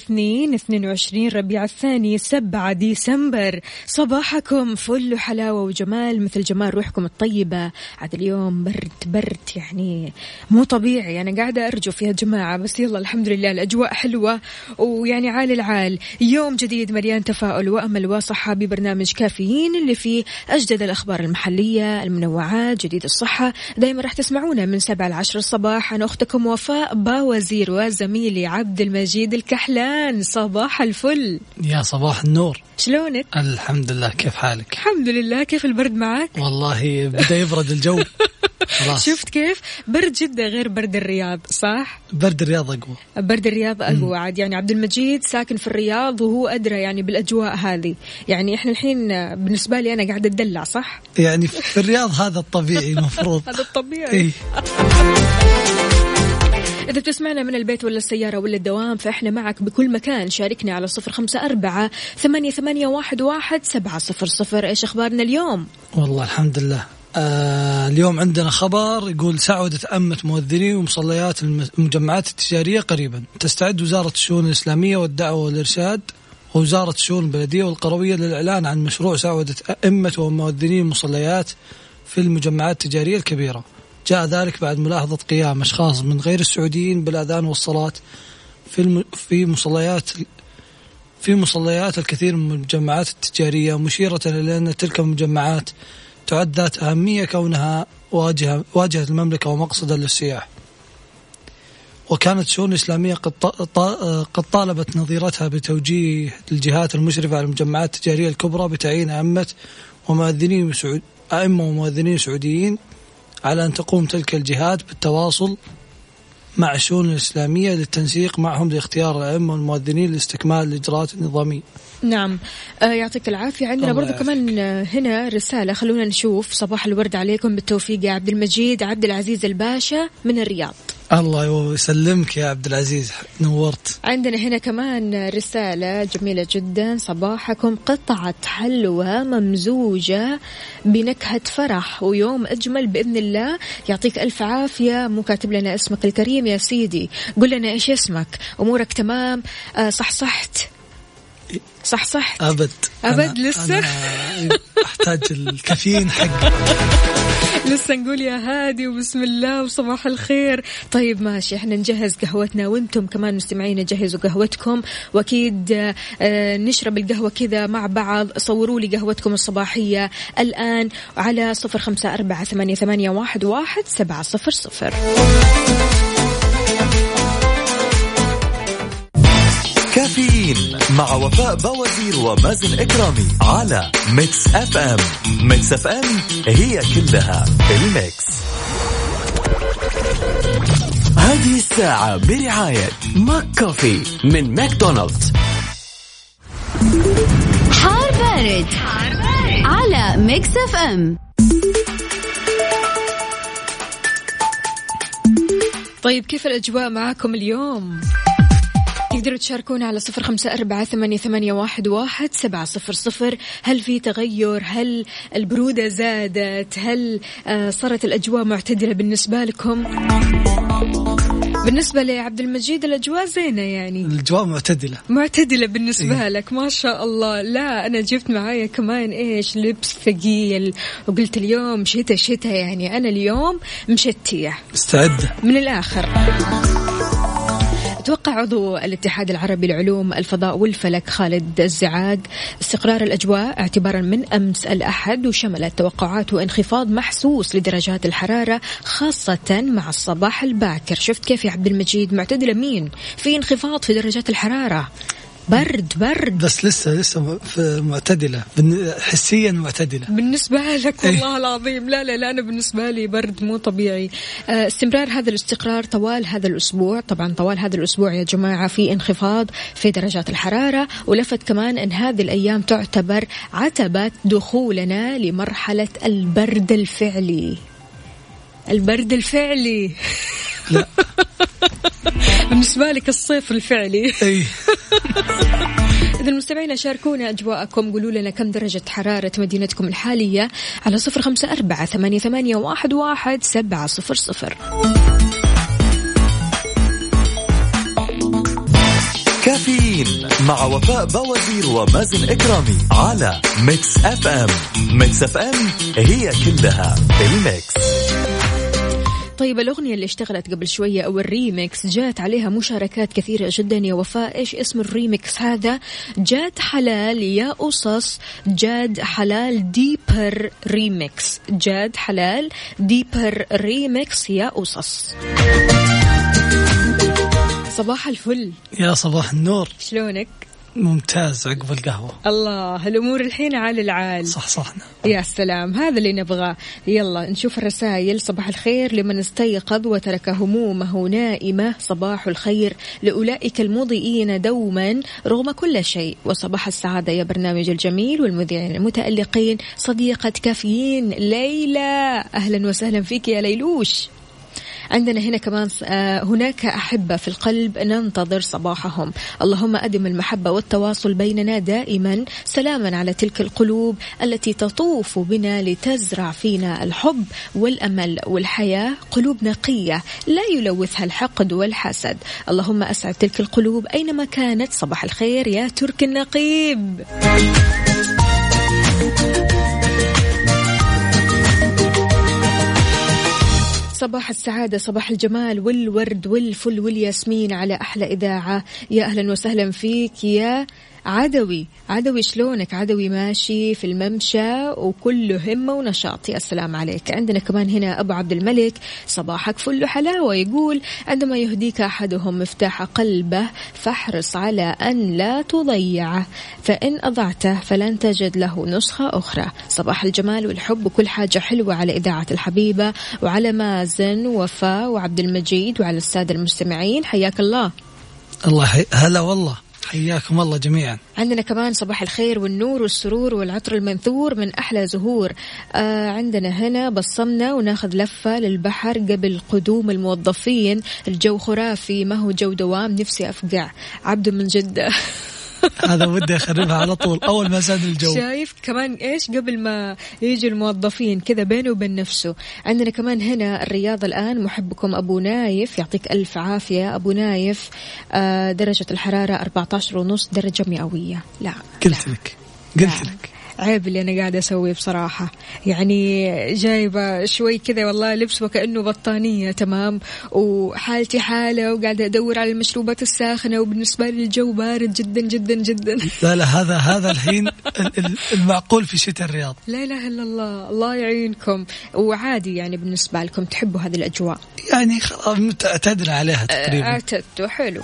الاثنين 22 ربيع الثاني 7 ديسمبر. صباحكم فل وحلاوة وجمال مثل جمال روحكم الطيبة. عاد اليوم برد برد يعني مو طبيعي. أنا قاعدة أرجف يا جماعة بس يلا الحمد لله الأجواء حلوة ويعني عال العال. يوم جديد مليان تفاؤل وأمل وصحة ببرنامج كافيين اللي فيه أجدد الأخبار المحلية المنوعات جديد الصحة. دايما راح تسمعونا من 7 ل 10 الصباح. أنا أختكم وفاء باوزير وزميلي عبد المجيد الكحلان صباح الفل يا صباح النور شلونك؟ الحمد لله كيف حالك الحمد لله كيف البرد معك؟ والله بدأ يبرد الجو خلاص شفت كيف؟ برد جدة غير برد الرياض صح؟ برد الرياض أقوى برد الرياض أقوى عاد يعني عبد المجيد ساكن في الرياض وهو أدرى يعني بالأجواء هذه يعني إحنا الحين بالنسبة لي أنا قاعدة أدلع صح؟ يعني في الرياض هذا الطبيعي المفروض هذا الطبيعي إيه. إذا بتسمعنا من البيت ولا السيارة ولا الدوام فإحنا معك بكل مكان. شاركنا على صفر خمسة أربعة ثمانية, ثمانية واحد, واحد سبعة صفر صفر. إيش أخبارنا اليوم؟ والله الحمد لله. آه اليوم عندنا خبر يقول سعودة أمة مؤذني ومصليات الم- المجمعات التجارية قريبا. تستعد وزارة الشؤون الإسلامية والدعوة والإرشاد ووزارة الشؤون البلدية والقروية للإعلان عن مشروع سعودة أئمة ومؤذني المصليات في المجمعات التجارية الكبيرة. جاء ذلك بعد ملاحظة قيام أشخاص من غير السعوديين بالأذان والصلاة في الم... في مصليات في مصليات الكثير من المجمعات التجارية مشيرة إلى أن تلك المجمعات تعد ذات أهمية كونها واجهة, واجهة المملكة ومقصدا للسياح. وكانت الشؤون الإسلامية قد, قد طالبت نظيرتها بتوجيه الجهات المشرفة على المجمعات التجارية الكبرى بتعيين أئمة ومؤذنين سعود أئمة ومؤذنين سعوديين على أن تقوم تلك الجهات بالتواصل مع الشؤون الإسلامية للتنسيق معهم لاختيار الأئمة والمؤذنين لاستكمال الإجراءات النظامية. نعم. آه يعطيك العافية. عندنا برضو يعافيك. كمان هنا رسالة. خلونا نشوف صباح الورد عليكم. بالتوفيق يا عبد المجيد. عبد العزيز الباشا من الرياض. الله يسلمك يا عبد العزيز. نورت. عندنا هنا كمان رسالة جميلة جدا. صباحكم قطعة حلوى ممزوجة بنكهة فرح ويوم أجمل بإذن الله. يعطيك ألف عافية. مو كاتب لنا اسمك الكريم يا سيدي. قل لنا إيش اسمك؟ أمورك تمام؟ آه صح صحت صح صحت أبد. أبد أنا- لسه؟ أنا أحتاج الكافيين حق لسه نقول يا هادي وبسم الله وصباح الخير. طيب ماشي إحنا نجهز قهوتنا وأنتم كمان مستمعين جهزوا قهوتكم. وأكيد آه، نشرب القهوة كذا مع بعض. صوروا لي قهوتكم الصباحية الآن على صفر خمسة أربعة ثمانية, واحد سبعة صفر صفر. كافيين مع وفاء بوازير ومازن إكرامي على Mix FM. Mix FM هي كلها في ال mix. هذه الساعة برعاية McCafé من ماكدونالدز. حار بارد, على Mix FM. طيب كيف الأجواء معاكم اليوم؟ تقدروا تشاركونا على صفر خمسة أربعة ثمانية, ثمانية واحد, واحد سبعة صفر صفر. هل في تغير؟ هل البرودة زادت؟ هل آه، صارت الأجواء معتدلة بالنسبة لكم؟ بالنسبة لعبد المجيد الأجواء زينة يعني. الأجواء معتدلة. معتدلة بالنسبة إيه. لك ما شاء الله. لا أنا جبت معايا كمان إيش؟ لبس ثقيل. وقلت اليوم شتاء شتاء يعني. أنا اليوم مشتية. مستعدة من الآخر. توقع عضو الاتحاد العربي لعلوم الفضاء والفلك خالد الزعاق استقرار الأجواء اعتبارا من أمس الأحد وشملت توقعات وانخفاض محسوس لدرجات الحرارة خاصة مع الصباح الباكر. شفت كيف يا عبد المجيد معتدلة مين في انخفاض في درجات الحرارة. برد برد. بس لسه لسه في معتدلة بالن- حسيا معتدلة. بالنسبة لك إيه. والله العظيم. لا لا لا أنا بالنسبة لي برد مو طبيعي. آه، استمرار هذا الاستقرار طوال هذا الأسبوع. طبعا طوال هذا الأسبوع يا جماعة في انخفاض في درجات الحرارة ولفت كمان أن هذه الأيام تعتبر عتبة دخولنا لمرحلة البرد الفعلي. البرد الفعلي. لا. بالنسبة لك الصيف الفعلي. أي إذا المستمعين شاركونا أجواءكم قولوا لنا كم درجة حرارة مدينتكم الحالية على صفر خمسة أربعة ثمانية, ثمانية واحد, واحد سبعة صفر صفر. كافيين مع وفاء بوازير ومازن إكرامي على Mix FM. Mix FM هي كلها ال mix. طيب الأغنية اللي اشتغلت قبل شوية أو الريميكس جات عليها مشاركات كثيرة جدا يا وفاء. إيش اسم الريميكس هذا؟ جاد حلال يا قصص جاد حلال deeper remix. جاد حلال deeper remix يا قصص. صباح الفل. يا صباح النور. شلونك؟ ممتاز عقب القهوة. الله الأمور الحين على العال. صح صحنا يا سلام هذا اللي نبغاه. يلا نشوف الرسائل. صباح الخير لمن استيقظ وترك همومه نائمة. صباح الخير لأولئك المضيئين دوما رغم كل شيء. وصباح السعادة يا برنامج الجميل والمذيعين المتألقين صديقة كافيين ليلى. أهلا وسهلا فيك يا ليلوش. عندنا هنا كمان آه، هناك أحبة في القلب ننتظر صباحهم. اللهم أدم المحبة والتواصل بيننا دائما سلاما على تلك القلوب التي تطوف بنا لتزرع فينا الحب والأمل والحياة. قلوب نقية لا يلوثها الحقد والحسد. اللهم أسعد تلك القلوب أينما كانت. صباح الخير يا ترك النقيب. صباح السعادة صباح الجمال والورد والفل والياسمين على أحلى إذاعة. يا أهلا وسهلا فيك يا عدوي عدوي شلونك؟ عدوي ماشي في الممشى وكله همة ونشاط يا السلام عليك. عندنا كمان هنا أبو عبد الملك صباحك فل حلاوة يقول عندما يهديك أحدهم مفتاح قلبه فاحرص على أن لا تضيعه. فإن أضعته فلن تجد له نسخة أخرى. صباح الجمال والحب وكل حاجة حلوة على إذاعة الحبيبة وعلى مازن وفاء وعبد المجيد وعلى السادة المستمعين. حياك الله. الله. هلا والله. حياكم الله جميعا. عندنا كمان صباح الخير والنور والسرور والعطر المنثور من أحلى زهور. آه عندنا هنا بصمنا وناخذ لفة للبحر قبل قدوم الموظفين. الجو خرافي ما هو جو دوام نفسي أفقع. عبد من جدة. هذا ودي أخربها على طول أول ما زاد الجو. شايف كمان إيش؟ قبل ما يجي الموظفين كذا بينه وبين نفسه. عندنا كمان هنا الرياض الآن محبكم أبو نايف يعطيك ألف عافية. أبو نايف آه درجة الحرارة 14 ونص درجة مئوية. لا قلت لك قلت. لك. عيب اللي أنا قاعدة أسويه بصراحة. يعني جايبة شوي كذا والله لبس وكأنه بطانية تمام؟ وحالتي حالة وقاعدة أدور على المشروبات الساخنة وبالنسبة لي الجو بارد جدا جدا جدا. لا لا هذا هذا الحين ال- ال- المعقول في شتاء الرياض. لا إله إلا الله الله يعينكم. وعادي يعني بالنسبة لكم تحبوا هذه الأجواء. يعني خلاص اعتدنا عليها تقريبا. اعتدتوا حلو.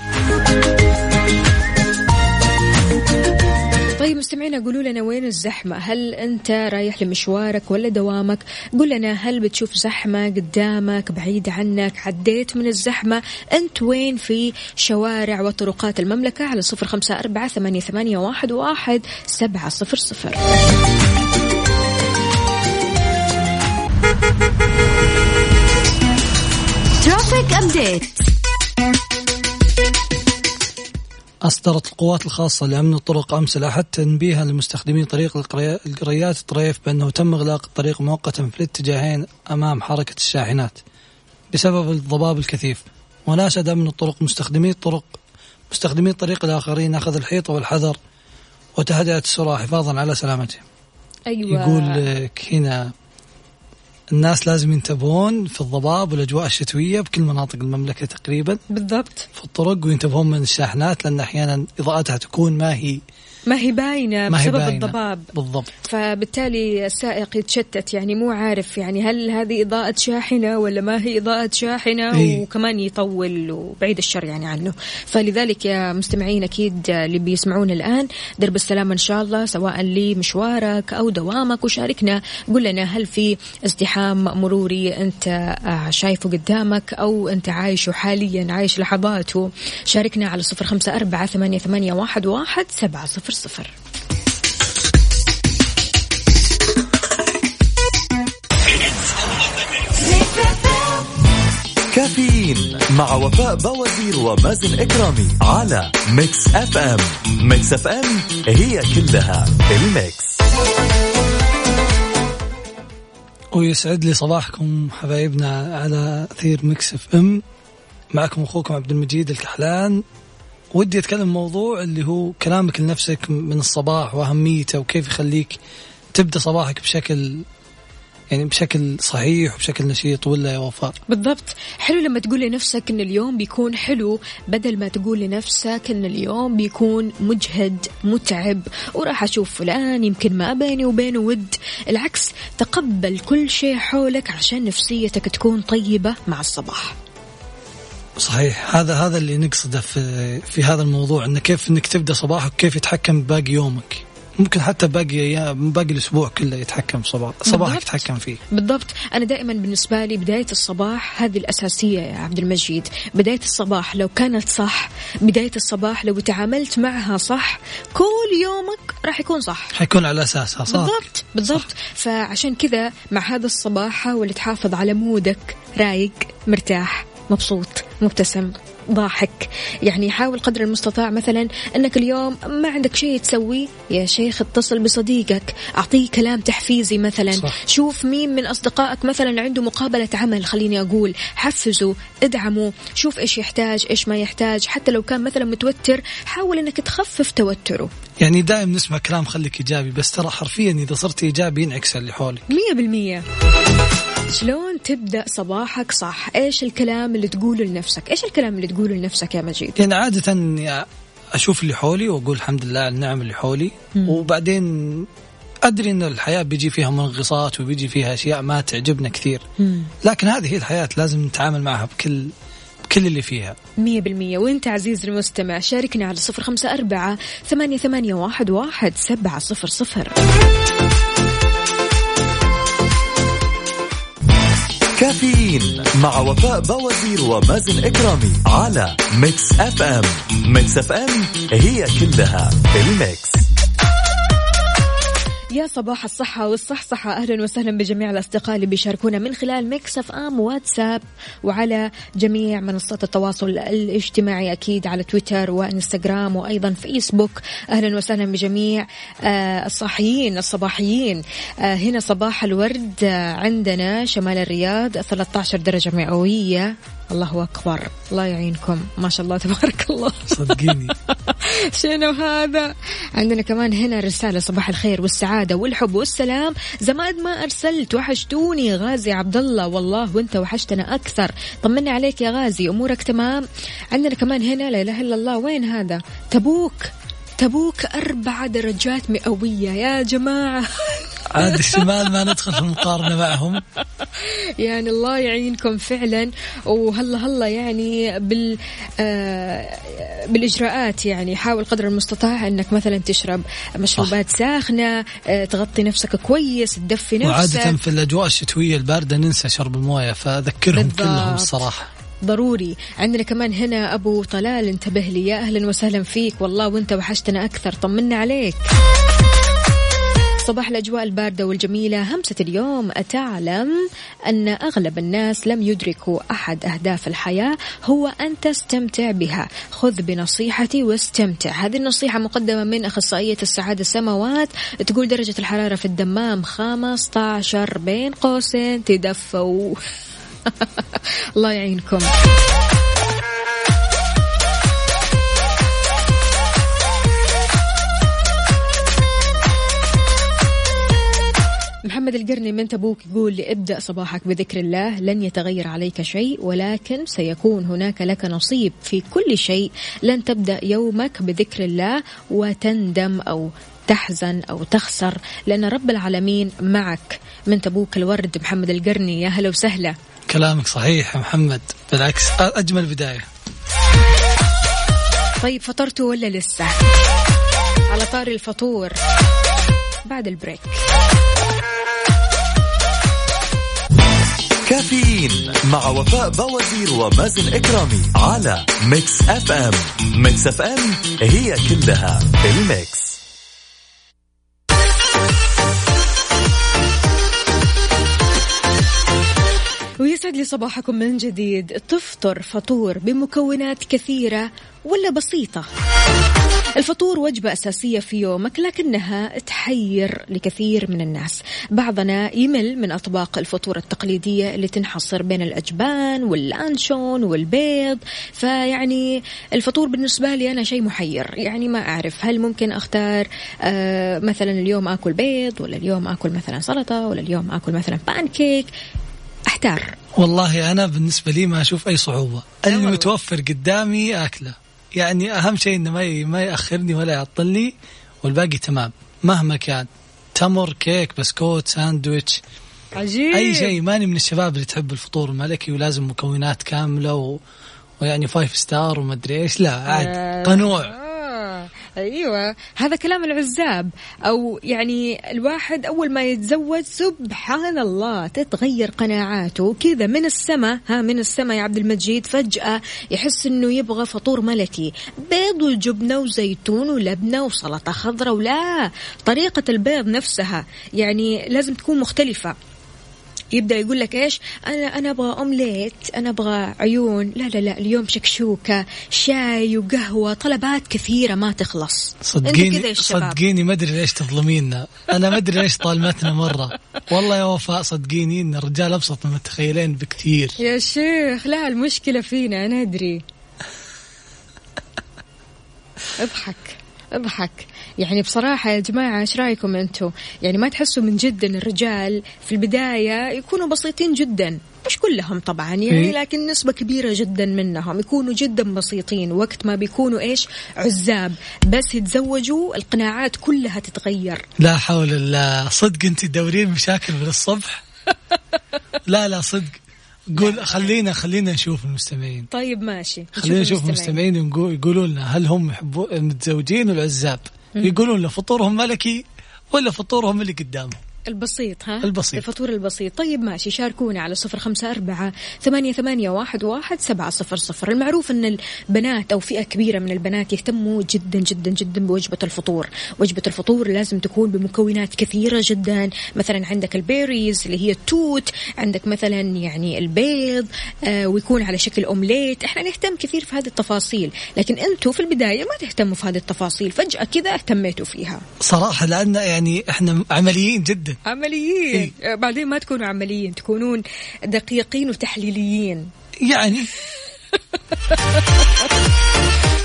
طيب مستمعينا قولوا لنا وين الزحمة؟ هل أنت رايح لمشوارك ولا دوامك؟ قول لنا هل بتشوف زحمة قدامك بعيد عنك؟ عديت من الزحمة؟ أنت وين في شوارع وطرقات المملكة؟ على صفر خمسة أربعة ثمانية, واحد سبعة صفر صفر. ترافيك أبديت أصدرت القوات الخاصة لأمن الطرق أمس الأحد تنبيها لمستخدمي طريق القري- القريات الطريف بأنه تم إغلاق الطريق مؤقتا في الاتجاهين أمام حركة الشاحنات بسبب الضباب الكثيف. وناشد من الطرق مستخدمي الطرق مستخدمي الطريق الآخرين أخذ الحيطة والحذر وتهدئة السرعة حفاظا على سلامتهم. أيوه. يقول لك هنا الناس لازم ينتبهون في الضباب والأجواء الشتوية بكل مناطق المملكة تقريبا. بالضبط. في الطرق وينتبهون من الشاحنات لأن أحيانا إضاءتها تكون ما هي ما هي باينة ما هي بسبب باينة. الضباب. بالضبط. فبالتالي السائق يتشتت يعني مو عارف يعني هل هذه إضاءة شاحنة ولا ما هي إضاءة شاحنة إيه. وكمان يطول وبعيد الشر يعني عنه. فلذلك يا مستمعين أكيد اللي بيسمعون الآن درب السلامة إن شاء الله سواء لمشوارك أو دوامك وشاركنا. قل لنا هل في ازدحام مروري أنت آه، شايفه قدامك أو أنت عايشه حاليا عايش لحظاته؟ شاركنا على صفر خمسة أربعة ثمانية, ثمانية واحد, واحد سبعة صفر. صفر. كافيين مع وفاء بوازير ومازن إكرامي على Mix FM. Mix FM هي كلها ال mix. ويسعد لي صباحكم حبايبنا على أثير Mix FM. معكم أخوكم عبد المجيد الكحلان. ودي أتكلم موضوع اللي هو كلامك لنفسك من الصباح وأهميته وكيف يخليك تبدأ صباحك بشكل يعني بشكل صحيح وبشكل نشيط ولا يا وفاء. بالضبط. حلو لما تقول لنفسك إن اليوم بيكون حلو بدل ما تقول لنفسك إن اليوم بيكون مجهد متعب وراح أشوف فلان يمكن ما بيني وبينه ود. العكس تقبل كل شيء حولك عشان نفسيتك تكون طيبة مع الصباح. صحيح. هذا هذا اللي نقصده في في هذا الموضوع انه كيف إنك تبدأ صباحك كيف يتحكم بباقي يومك. ممكن حتى باقي أيام باقي الأسبوع كله يتحكم صباح صباحك. يتحكم فيه. بالضبط. أنا دائما بالنسبة لي بداية الصباح هذه الأساسية يا عبد المجيد. بداية الصباح لو كانت صح بداية الصباح لو تعاملت معها صح كل يومك راح يكون صح. حيكون على أساسها صح. بالضبط بالضبط. فعشان كذا مع هذا الصباح حاول تحافظ على مودك رايق مرتاح. مبسوط مبتسم ضاحك. يعني حاول قدر المستطاع مثلا أنك اليوم ما عندك شيء تسويه يا شيخ اتصل بصديقك أعطيه كلام تحفيزي مثلا. صح. شوف مين من أصدقائك مثلا عنده مقابلة عمل خليني أقول. حفزه ادعمه شوف إيش يحتاج إيش ما يحتاج. حتى لو كان مثلا متوتر حاول إنك تخفف توتره. يعني دائما نسمع كلام خليك إيجابي بس ترى حرفيا إذا صرت إيجابي ينعكس اللي حولك. مية بالمية. شلون تبدأ صباحك صح؟ إيش الكلام اللي تقوله لنفسك؟ إيش الكلام اللي تقوله لنفسك يا مجيد؟ يعني إني أشوف اللي حولي وأقول الحمد لله على النعم اللي حولي وبعدين أدري إن الحياة بيجي فيها منغصات وبيجي فيها أشياء ما تعجبنا كثير. لكن هذه هي الحياة لازم نتعامل معها بكل بكل اللي فيها. مية بالمية. وانت عزيز المستمع شاركنا على صفر خمسة أربعة ثمانية, ثمانية واحد, واحد سبعة صفر صفر. كافيين مع وفاء بوازير ومازن إكرامي على Mix FM. Mix FM هي كلها ال mix. يا صباح الصحة والصحصحة. أهلا وسهلا بجميع الأصدقاء اللي بيشاركونا من خلال Mix FM واتساب وعلى جميع منصات التواصل الاجتماعي أكيد على تويتر وإنستغرام وأيضا فيسبوك. أهلا وسهلا بجميع آه، الصاحيين الصباحيين. آه، هنا صباح الورد آه، عندنا شمال الرياض 13 درجة مئوية. الله أكبر. الله يعينكم. ما شاء الله تبارك الله. صدقيني. شنو هذا؟ عندنا كمان هنا رسالة صباح الخير والسعادة والحب والسلام. زمان ما أرسلت وحشتوني غازي عبد الله والله وأنت وحشتنا أكثر. طمنا عليك يا غازي أمورك تمام؟ عندنا كمان هنا لا إله إلا الله. وين هذا؟ تبوك. تبوك أربعة درجات مئوية. يا جماعة. عاد الشمال ما ندخل في المقارنه معهم. يعني الله يعينكم فعلا. وهلا هلا يعني بال آه بالإجراءات يعني. حاول قدر المستطاع إنك مثلا تشرب مشروبات ساخنة آه تغطي نفسك كويس تدفي نفسك. وعاده في الأجواء الشتوية الباردة ننسى شرب الموية فأذكرهم بالضبط. كلهم الصراحه ضروري. عندنا كمان هنا أبو طلال انتبه لي. يا أهلا وسهلا فيك. والله وأنت وحشتنا أكثر. طمنا عليك. صباح الأجواء الباردة والجميلة. همسة اليوم أتعلم أن أغلب الناس لم يدركوا أحد أهداف الحياة هو أن تستمتع بها. خذ بنصيحتي واستمتع. هذه النصيحة مقدمة من أخصائية السعادة سماوات تقول درجة الحرارة في الدمام 15 بين قوسين تدفوا. الله يعينكم. محمد القرني من تبوك يقول ابدأ صباحك بذكر الله لن يتغير عليك شيء ولكن سيكون هناك لك نصيب في كل شيء. لن تبدأ يومك بذكر الله وتندم أو تحزن أو تخسر لأن رب العالمين معك. من تبوك الورد محمد القرني يا هلا وسهلا. كلامك صحيح يا محمد بالعكس أجمل بداية. طيب فطرتوا ولا لسه؟ على طاري الفطور. بعد ال break. كافيين مع وفاء بوازير ومازن إكرامي على Mix FM. Mix FM هي كلها ال mix. صباحكم من جديد. تفطر فطور بمكونات كثيرة ولا بسيطة. الفطور وجبة أساسية في يومك لكنها تحير لكثير من الناس. بعضنا يمل من أطباق الفطور التقليدية اللي تنحصر بين الأجبان واللانشون والبيض. فيعني الفطور بالنسبة لي أنا شيء محير. يعني ما أعرف هل ممكن أختار آه مثلا اليوم أكل بيض ولا اليوم أكل مثلا سلطة ولا اليوم أكل مثلا بانكيك أحتار. والله أنا بالنسبة لي ما أشوف أي صعوبة. اللي متوفر قدامي أكله. يعني أهم شيء إنه ما ما يأخرني ولا يعطلني والباقي تمام. مهما كان. تمر كيك بسكوت ساندويتش. عجيب. أي شيء. ماني من الشباب اللي تحب الفطور الملكي ولازم مكونات كاملة و... ويعني five star وما أدري إيش. لا عاد آه. قنوع. أيوه. هذا كلام العزاب. أو يعني الواحد أول ما يتزوج سبحان الله تتغير قناعاته. كذا من السماء ها من السماء يا عبد المجيد فجأة يحس إنه يبغى فطور ملكي. بيض وجبنة وزيتون ولبنة وسلطة خضراء ولا. طريقة البيض نفسها يعني لازم تكون مختلفة. يبدأ يقول لك إيش؟ أنا أنا أبغى أومليت أنا أبغى عيون. لا لا لا اليوم شكشوكة شاي وقهوة طلبات كثيرة ما تخلص. صدقيني صدقيني ما أدري ليش تظلمينا. أنا ما أدري ليش طالمتنا مرة. والله يا وفاء صدقيني إن الرجال أبسط من تتخيلين بكثير. يا شيخ لا المشكلة فينا أنا أدري. اضحك اضحك. يعني بصراحة يا جماعة إيش رأيكم أنتم؟ يعني ما تحسوا من جد إن الرجال في البداية يكونوا بسيطين جدا؟ مش كلهم طبعا يعني إيه؟ لكن نسبة كبيرة جدا منهم يكونوا جدا بسيطين وقت ما بيكونوا إيش؟ عزاب. بس يتزوجوا القناعات كلها تتغير. لا حول الله. صدق أنت تدورين مشاكل من الصبح؟ لا لا صدق. قول خلينا خلينا نشوف المستمعين. طيب ماشي. خلينا نشوف المستمعين. يقولوا لنا هل هم متزوجين ولا عزاب يقولون له فطورهم ملكي ولا فطورهم اللي قدامهم البسيط ها؟ البسيط. الفطور البسيط. طيب ماشي. شاركونا على صفر خمسة أربعة ثمانية, ثمانية واحد, واحد سبعة صفر صفر. المعروف أن البنات أو فئة كبيرة من البنات يهتموا جدا جدا جدا بوجبة الفطور. وجبة الفطور لازم تكون بمكونات كثيرة جدا. مثلا عندك البيريز اللي هي التوت عندك مثلا يعني البيض آه ويكون على شكل أومليت. إحنا نهتم كثير في هذه التفاصيل لكن أنتم في البداية ما تهتموا في هذه التفاصيل. فجأة كذا اهتميتوا فيها. صراحة لأن يعني إحنا عمليين جدا. عمليين. إيه؟ بعدين ما تكونوا عمليين تكونون دقيقين وتحليليين. يعني؟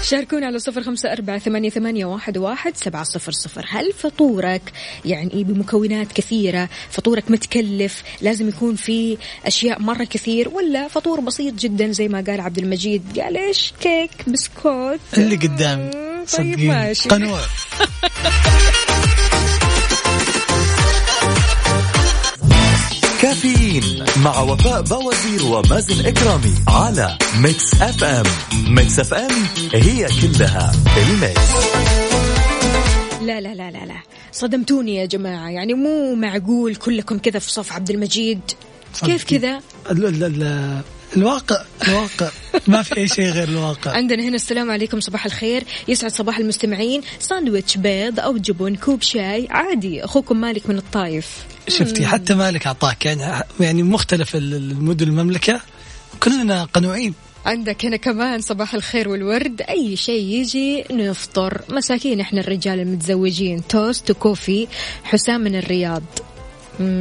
شاركونا على صفر خمسة أربعة ثمانية, ثمانية واحد, واحد سبعة صفر صفر. هل فطورك يعني بمكونات كثيرة فطورك متكلف لازم يكون في أشياء مرة كثير ولا فطور بسيط جدا زي ما قال عبد المجيد؟ قال إيش؟ كيك بسكوت. اللي قدام طيب ماشي. قنوع. كافيين مع وفاء بوازير ومازن إكرامي على Mix FM Mix FM هي كلها ال Mix. لا لا لا لا لا. صدمتوني يا جماعة. يعني مو معقول كلكم كذا في صف عبد المجيد؟ كيف كذا؟ الواقع الواقع. ما في أي شيء غير الواقع. عندنا هنا السلام عليكم صباح الخير. يسعد صباح المستمعين. ساندويتش بيض أو جبن كوب شاي. عادي أخوكم مالك من الطايف. شفتي حتى مالك أعطاك يعني يعني مختلف المدن المملكة. كلنا قنوعين. عندك هنا كمان صباح الخير والورد. أي شيء يجي نفطر. مساكين إحنا الرجال المتزوجين. توست وكوفي. حسام من الرياض.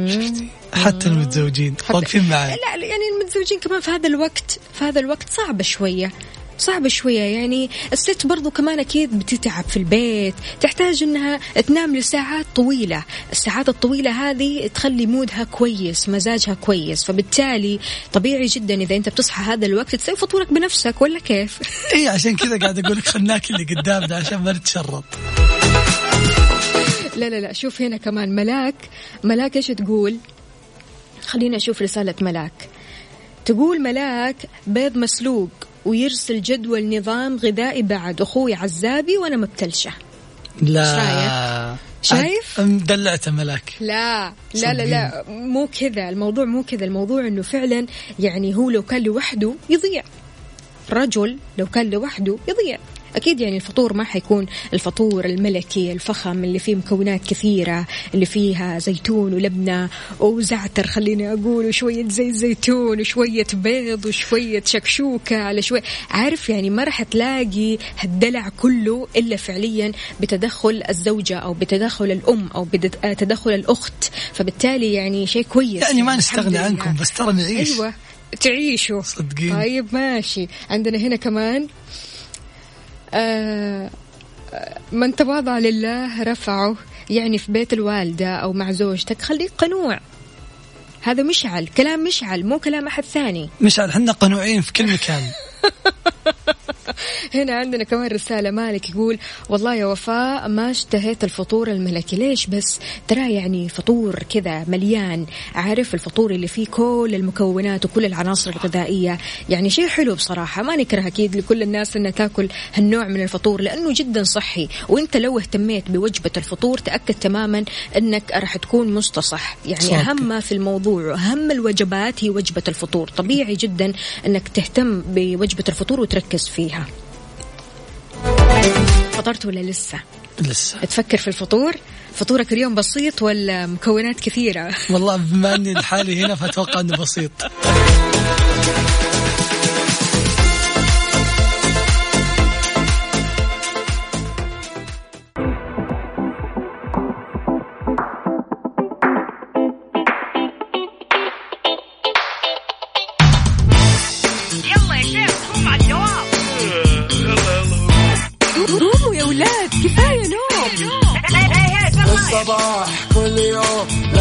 شفتي؟ حتى المتزوجين. واقفين معي لا يعني المتزوجين كمان في هذا الوقت في هذا الوقت صعبة شوية. صعبة شوية. يعني الست برضو كمان أكيد بتتعب في البيت تحتاج أنها تنام لساعات طويلة. الساعات الطويلة هذه تخلي مودها كويس مزاجها كويس. فبالتالي طبيعي جدا إذا أنت بتصحى هذا الوقت تسوي فطورك بنفسك ولا كيف؟ اي عشان كذا قاعد أقول لك خلناك اللي قدامنا عشان ما نتشرط. لا لا لا شوف هنا كمان ملاك. ملاك إيش تقول؟ خلينا أشوف رسالة ملاك. تقول ملاك بيض مسلوق. ويرسل جدول نظام غذائي بعد. أخوي عزابي وأنا مبتلشة. لا. شايف؟ مدلعته ملاك. لا. لا لا لا مو كذا. الموضوع مو كذا. الموضوع إنه فعلا يعني هو لو كان لوحده يضيع. رجل لو كان لوحده يضيع. أكيد يعني الفطور ما حيكون الفطور الملكي الفخم اللي فيه مكونات كثيرة اللي فيها زيتون ولبنة وزعتر خليني أقول وشوية زيت زيتون وشوية بيض وشوية شكشوكة على شوية عارف يعني ما راح تلاقي هالدلع كله إلا فعليا بتدخل الزوجة أو بتدخل الأم أو بتدخل الأخت. فبالتالي يعني شيء كويس. يعني ما نستغني. عنكم بس ترى نعيش. أيوة تعيشوا. صدقين. طيب ماشي. عندنا هنا كمان آه من تواضع لله رفعه يعني في بيت الوالدة أو مع زوجتك خليك قنوع. هذا مشعل كلام مشعل مو كلام أحد ثاني. مشعل إحنا قنوعين في كل مكان. هنا عندنا كمان رسالة مالك يقول والله يا وفاء ما اشتهيت الفطور الملكي ليش بس؟ ترى يعني فطور كذا مليان عارف الفطور اللي فيه كل المكونات وكل العناصر الغذائية؟ يعني شيء حلو بصراحة ما نكره أكيد لكل الناس أنها تاكل هالنوع من الفطور لأنه جدا صحي وإنت لو اهتميت بوجبة الفطور تأكد تماما أنك راح تكون مستصح يعني صادق. أهم ما في الموضوع وأهم الوجبات هي وجبة الفطور طبيعي جدا أنك تهتم بوجبة الفطور وتركز فيها. فطرت ولا لسه؟ لسه تفكر في الفطور؟ فطورك اليوم بسيط ولا مكونات كثيرة؟ والله بما اني لحالي هنا فأتوقع إنه بسيط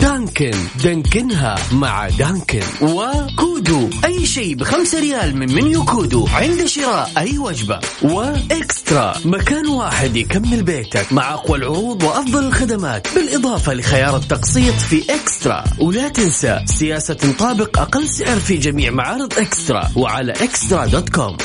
Dunkin. دانكنها مع Dunkin. وكودو. أي شيء بخمسة ريال من منيو كودو. عند شراء أي وجبة. و eXtra. مكان واحد يكمل بيتك مع أقوى العروض وأفضل الخدمات. بالإضافة لخيار التقسيط في eXtra. ولا تنسى سياسة تطابق أقل سعر في جميع معارض eXtra. وعلى eXtra dot com.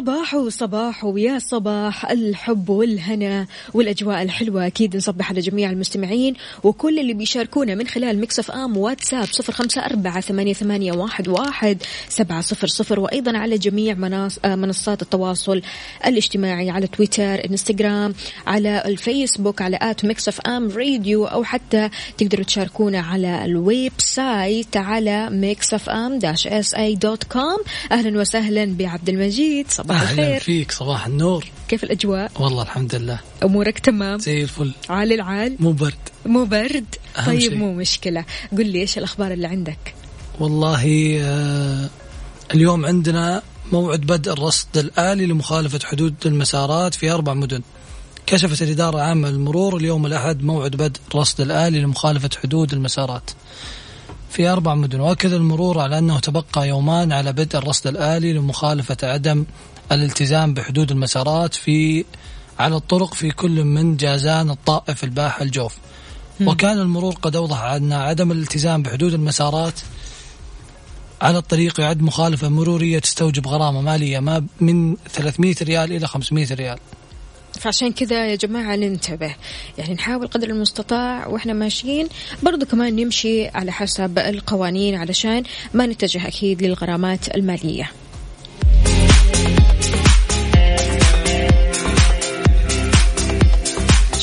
صباح صباح ويا صباح الحب والهنا والأجواء الحلوة. أكيد نصبح على جميع المستمعين وكل اللي بيشاركونا من خلال Mix FM واتساب صفر خمسة أربعة ثمانية, ثمانية واحد, واحد سبعة صفر صفر وأيضا على جميع آه، منصات التواصل الاجتماعي على تويتر إنستغرام على الفيسبوك على at Mix FM Radio أو حتى تقدروا تشاركونا على ال website على Mix FM dash SA dot com. أهلا وسهلا بعبد المجيد. صباح أهلا الخير. فيك صباح النور. كيف الأجواء؟ والله الحمد لله. أمورك تمام؟ زي الفل. عال العال؟ مو برد. مو برد؟ طيب شيء. مو مشكلة. قل لي إيش الأخبار اللي عندك؟ والله آه اليوم عندنا موعد بدء الرصد الآلي لمخالفة حدود المسارات في أربع مدن. كشفت الإدارة العامة للمرور اليوم الأحد موعد بدء الرصد الآلي لمخالفة حدود المسارات في أربع مدن. وأكد المرور على أنه تبقى يومان على بدء الرصد الآلي لمخالفة عدم الالتزام بحدود المسارات في على الطرق في كل من جازان الطائف الباحة الجوف. وكان المرور قد أوضح أن عدم الالتزام بحدود المسارات على الطريق يعد مخالفة مرورية تستوجب غرامة مالية ما من 300 ريال إلى 500 ريال. فعشان كذا يا جماعة ننتبه. يعني نحاول قدر المستطاع وإحنا ماشيين. برضو كمان نمشي على حسب القوانين علشان ما نتجه أكيد للغرامات المالية.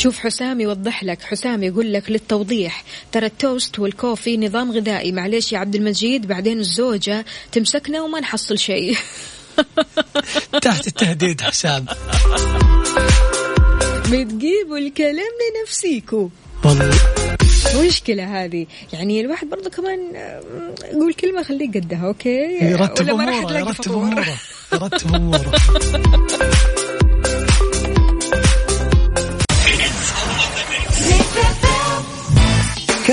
شوف حسام يوضح لك. حسام يقول لك للتوضيح. ترى التوست والكوفي نظام غذائي. معليش يا عبد المجيد بعدين الزوجة تمسكنا وما نحصل شيء. تحت التهديد حسام. بتجيبوا الكلام لنفسيكوا والله. مشكلة هذه. يعني الواحد برضه كمان آه، يقول كلمة خليه قدها okay؟ يرتب راح أموره يرتب. أموره يرتب أموره.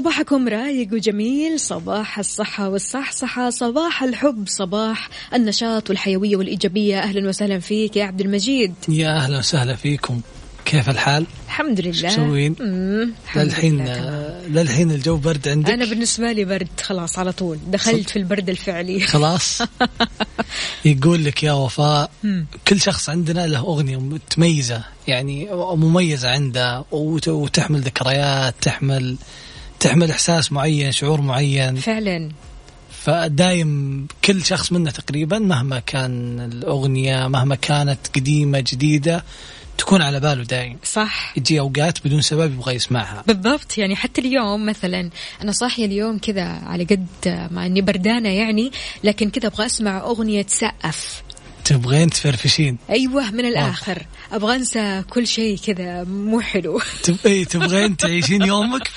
صباحكم رايق وجميل صباح الصحة والصحصحة صباح الحب صباح النشاط والحيوية والإيجابية أهلا وسهلا فيك يا عبد المجيد يا أهلا وسهلا فيكم كيف الحال؟ الحمد لله تسوين؟ مم، الحمد للحين. آه، للحين الجو برد عندك؟ أنا بالنسبة لي برد خلاص على طول دخلت في البرد الفعلي خلاص يقول لك يا وفاء كل شخص عندنا له أغنية متميزة يعني مميزة عنده وت- وتحمل ذكريات تحمل تحمل إحساس معين شعور معين. فعلا. فدايم كل شخص منا تقريبا مهما كان الأغنية مهما كانت قديمة جديدة تكون على باله دايم. صح. يجي أوقات بدون سبب يبغى يسمعها. بالضبط. يعني حتى اليوم مثلا أنا صاحية اليوم كذا على قد ما إني بردانة يعني لكن كذا أبغى أسمع أغنية سقف تبغين تفرفشين؟ أيوه من الآخر. أبغى أنسى كل شيء كذا مو حلو. إيه تبغين تعيشين يومك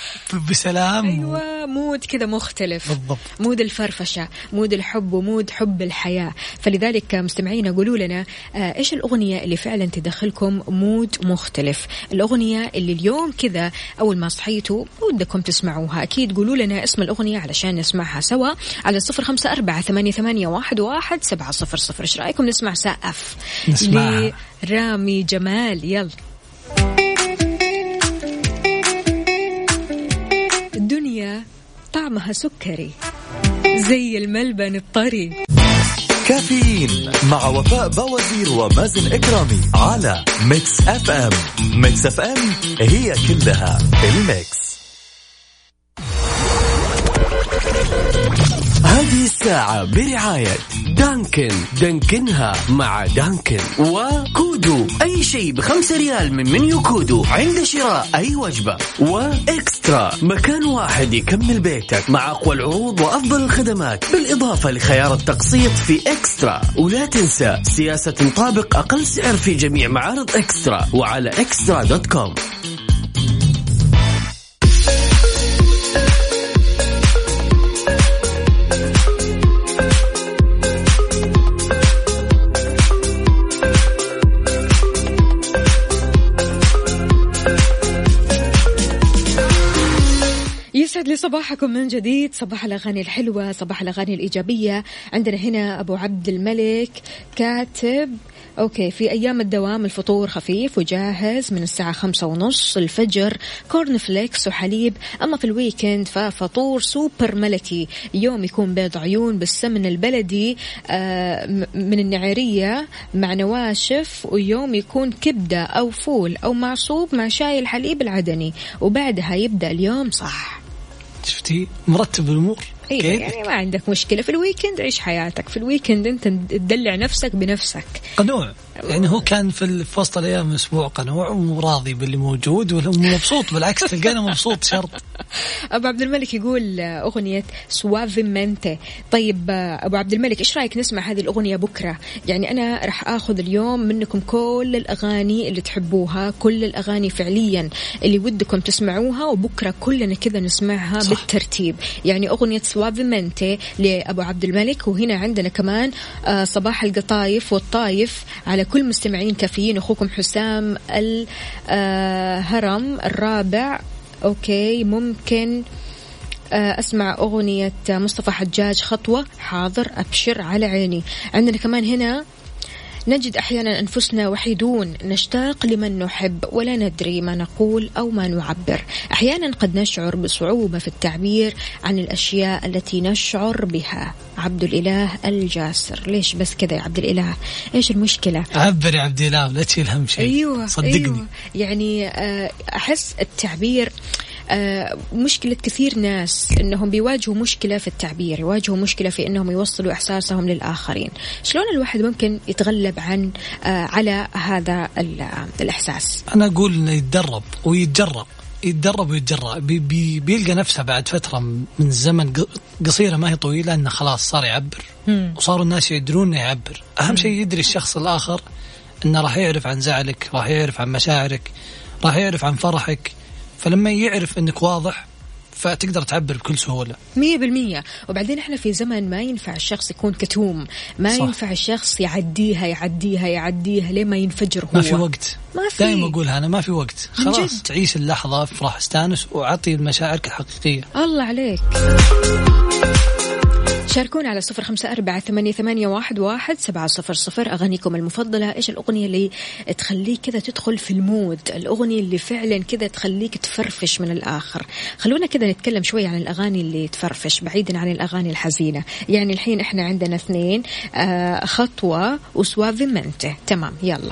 بسلام. أيوه mood كذا مختلف. بالضبط. mood الفرفشة mood الحب و mood حب الحياة. فلذلك مستمعينا قولوا لنا آه، إيش الأغنية اللي فعلا تدخلكم مود مختلف؟ الأغنية اللي اليوم كذا أول ما صحيتوا ودكم تسمعوها. أكيد قولوا لنا اسم الأغنية علشان نسمعها سوا على صفر خمسة أربعة ثمانية, ثمانية واحد, واحد سبعة صفر صفر. إيش رأيكم نسمع سقف نسمعها. لرامي جمال. يلا. الدنيا طعمها سكري زي الملبن الطري. كافيين مع وفاء بوازير ومازن إكرامي على Mix FM. Mix FM هي كلها ال Mix. هذه الساعة برعاية Dunkin. دانكنها مع Dunkin. وكودو. أي شيء بخمسة ريال من منيو كودو عند شراء أي وجبة. و eXtra. مكان واحد يكمل بيتك مع أقوى العروض وأفضل الخدمات. بالإضافة لخيار التقسيط في eXtra. ولا تنسى سياسة تطابق أقل سعر في جميع معارض eXtra. وعلى eXtra dot كوم. يسعد لي صباحكم من جديد. صباح الأغاني الحلوة صباح الأغاني الإيجابية. عندنا هنا أبو عبد الملك كاتب. okay في أيام الدوام الفطور خفيف وجاهز من الساعة خمسة ونص الفجر. corn flakes وحليب. أما في ال weekend ففطور سوبر ملكي. يوم يكون بيض عيون بالسمن البلدي آه، من النعيرية مع نواشف. ويوم يكون كبدة أو فول أو معصوب مع شاي الحليب العدني. وبعدها يبدأ اليوم صح. شفتي؟ مرتب الأمور. أيوه؟ يعني ما عندك مشكلة. في ال weekend عيش حياتك. في ال weekend أنت تدلع نفسك بنفسك. قنوع. يعني هو كان في وسط الأيام أسبوع قنوع وراضي باللي موجود ومبسوط بالعكس تلقانه مبسوط شرط. أبو عبد الملك يقول آه، أغنية Suavemente طيب آه، أبو عبد الملك إيش رأيك نسمع هذه الأغنية بكرة؟ يعني أنا راح آخذ اليوم منكم كل الأغاني اللي تحبوها كل الأغاني فعليا اللي ودكم تسمعوها وبكرة كلنا كذا نسمعها صح. بالترتيب. يعني أغنية Suavemente لأبو عبد الملك وهنا عندنا كمان آه، صباح القطايف والطايف على كل مستمعين كافيين أخوكم حسام الهرم الرابع. okay ممكن آه، أسمع أغنية مصطفى حجاج خطوة حاضر أبشر على عيني. عندنا كمان هنا نجد أحيانا أنفسنا وحيدون نشتاق لمن نحب ولا ندري ما نقول أو ما نعبر. أحيانا قد نشعر بصعوبة في التعبير عن الأشياء التي نشعر بها. عبد الإله الجاسر. ليش بس كذا يا عبد الإله؟ إيش المشكلة؟ عبر يا عبد الإله لا تشيل هم شيء. أيوه صدقني. أيوة. يعني آه، أحس التعبير آه، مشكلة كثير ناس إنهم بيواجهوا مشكلة في التعبير، يواجهوا مشكلة في إنهم يوصلوا إحساسهم للآخرين، شلون الواحد ممكن يتغلب عن آه، على هذا الإحساس؟ أنا أقول إنه يتدرب ويتجرب يتدرب ويتجرأ. بي بي بيلقى نفسه بعد فترة من زمن قصيرة ما هي طويلة إنه خلاص صار يعبر. وصاروا الناس يدرون إنه يعبر. أهم شيء يدري الشخص الآخر إنه راح يعرف عن زعلك راح يعرف عن مشاعرك راح يعرف عن فرحك. فلما يعرف إنك واضح فتقدر تعبر بكل سهولة. 100% وبعدين إحنا في زمن ما ينفع الشخص يكون كتوم، ما صح. ينفع الشخص يعديها يعديها يعديها لين ما ينفجر هو. ما في وقت. ما في دائما اقولها أنا ما في وقت، خلاص تعيش اللحظة افرح أستأنس وأعطي مشاعرك الحقيقيه. الله عليك. شاركونا على صفر خمسة أربعة ثمانية, واحد, واحد سبعة صفر صفر. أغانيكم المفضلة إيش الأغنية اللي تخليك كذا تدخل في المود؟ الأغنية اللي فعلا كذا تخليك تفرفش من الآخر. خلونا كذا نتكلم شوي عن الأغاني اللي تفرفش بعيدا عن الأغاني الحزينة. يعني الحين إحنا عندنا اثنين آه خطوة و Suavemente تمام يلا.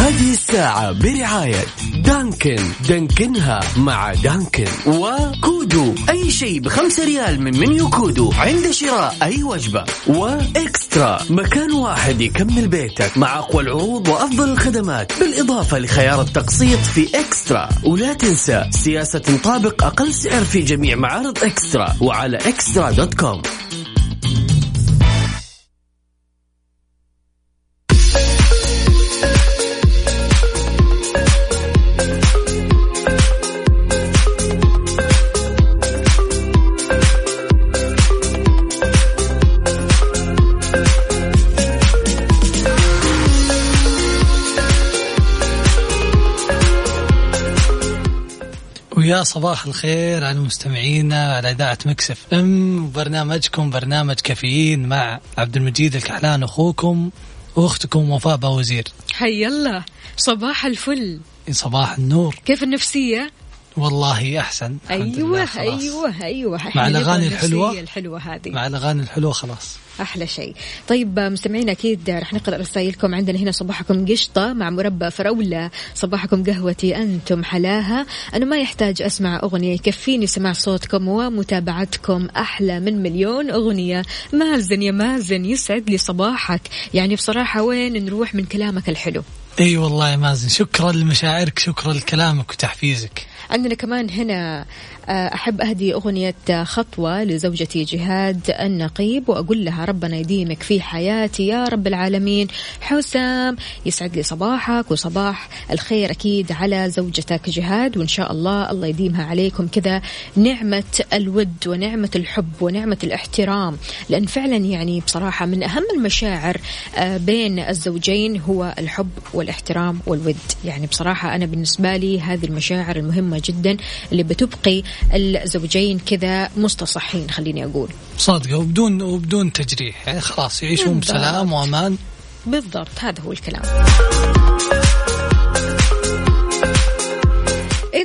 هذه الساعة برعاية Dunkin. دانكنها مع Dunkin. وكودو. أي شيء بخمسة ريال من منيو كودو عند شراء أي وجبة. و eXtra. مكان واحد يكمل بيتك مع أقوى العروض وأفضل الخدمات. بالإضافة لخيار التقسيط في eXtra. ولا تنسى سياسة تطابق أقل سعر في جميع معارض eXtra. وعلى eXtra dot com. يا صباح الخير على مستمعينا على إذاعة مكسف إم. وبرنامجكم برنامج كافيين مع عبد المجيد الكحلان أخوكم وأختكم وفاء باوزير. حي الله. صباح الفل. صباح النور. كيف النفسية؟ والله أحسن. أيوه أيوه أيوه. مع الأغاني الحلوة؟ الحلوة هذه. مع الأغاني الحلوة خلاص. أحلى شيء. طيب مستمعينا أكيد رح نقرأ رسائلكم. عندنا هنا صباحكم قشطة مع مربى فراوله صباحكم قهوتي أنتم حلاها. أنا ما يحتاج أسمع أغنية يكفيني سماع صوتكم ومتابعتكم أحلى من مليون أغنية. مازن يا مازن يسعد لي صباحك. يعني بصراحة وين نروح من كلامك الحلو؟ إي والله يا مازن شكرا لمشاعرك شكرا لكلامك وتحفيزك. عندنا كمان هنا أحب أهدي أغنية خطوة لزوجتي جهاد النقيب وأقول لها ربنا يديمك في حياتي يا رب العالمين. حسام يسعد لي صباحك وصباح الخير أكيد على زوجتك جهاد وإن شاء الله الله يديمها عليكم كذا نعمة الود ونعمة الحب ونعمة الاحترام. لأن فعلا يعني بصراحة من أهم المشاعر آه، بين الزوجين هو الحب والاحترام والود. يعني بصراحة أنا بالنسبة لي هذه المشاعر المهمة جدا اللي بتبقي الزوجين كذا مستصحين خليني أقول. صادقة وبدون وبدون تجريح يعني خلاص يعيشون بسلام وأمان. بالضبط هذا هو الكلام.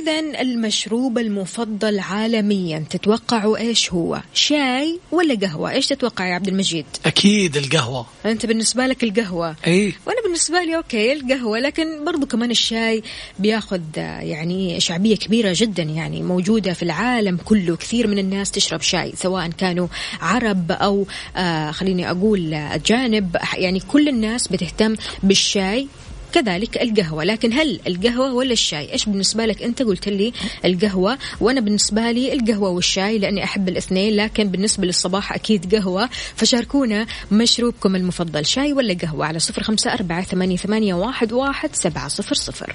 إذا المشروب المفضل عالميا تتوقعوا إيش هو؟ شاي ولا قهوة؟ إيش تتوقع يا عبد المجيد؟ أكيد القهوة أنت بالنسبة لك القهوة أي وأنا بالنسبة لي أوكي القهوة لكن برضو كمان الشاي بياخذ يعني شعبية كبيرة جدا يعني موجودة في العالم كله كثير من الناس تشرب شاي سواء كانوا عرب أو آه خليني أقول أجانب يعني كل الناس بتهتم بالشاي كذلك القهوة. لكن هل القهوة ولا الشاي؟ إيش بالنسبة لك أنت؟ قلت لي القهوة. وأنا بالنسبة لي القهوة والشاي لأني أحب الاثنين لكن بالنسبة للصباح أكيد قهوة. فشاركونا مشروبكم المفضل شاي ولا قهوة؟ على صفر خمسة أربعة ثمانية, واحد سبعة صفر صفر.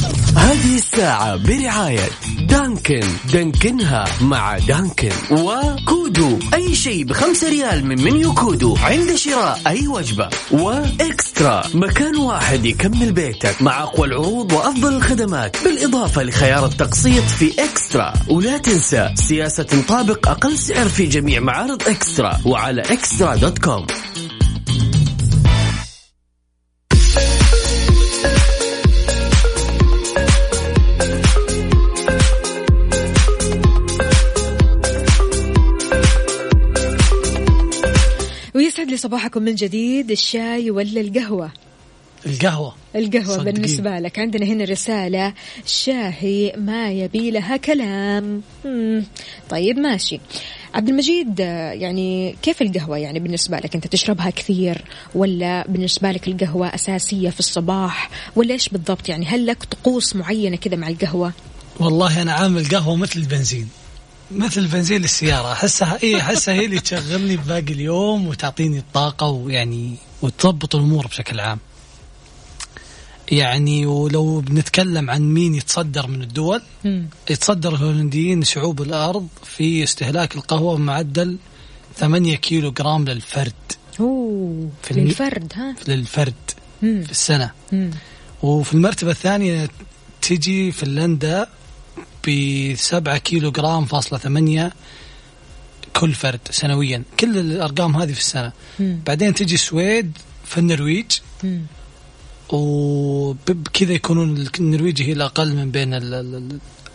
هذه الساعة برعاية Dunkin. دانكنها مع Dunkin. وكودو. أي شيء بخمسة ريال من منيو كودو. عند شراء أي وجبة. و eXtra. مكان واحد يكمل بيتك مع أقوى العروض وأفضل الخدمات. بالإضافة لخيار التقسيط في eXtra. ولا تنسى سياسة تطابق أقل سعر في جميع معارض eXtra. وعلى eXtra dot com. ويسعد لي صباحكم من جديد الشاي ولا القهوة؟ القهوة. القهوة صدقين. بالنسبة لك. عندنا هنا رسالة شاهي ما يبي لها كلام. مم. طيب ماشي. عبد المجيد يعني كيف القهوة؟ يعني بالنسبة لك أنت تشربها كثير ولا بالنسبة لك القهوة أساسية في الصباح؟ ولا إيش بالضبط؟ يعني هل لك طقوس معينة كذا مع القهوة؟ والله أنا عامل قهوة مثل البنزين. مثل البنزين للسيارة أحسها إيه أحسها هي اللي تشغلني باقي اليوم وتعطيني الطاقة ويعني وتضبط الأمور بشكل عام يعني ولو بنتكلم عن مين يتصدر من الدول مم. يتصدر الهولنديين شعوب الأرض في استهلاك القهوة بمعدل 8 كيلو جرام للفرد أوه في الم- للفرد ها للفرد مم. في السنة مم. وفي المرتبة الثانية تجي فنلندا ب 7 كيلو جرام فاصلة ثمانية كل فرد سنويا. كل الأرقام هذه في السنة. مم. بعدين تجي السويد في النرويج. مم. وبكذا يكونون النرويج هي الأقل من بين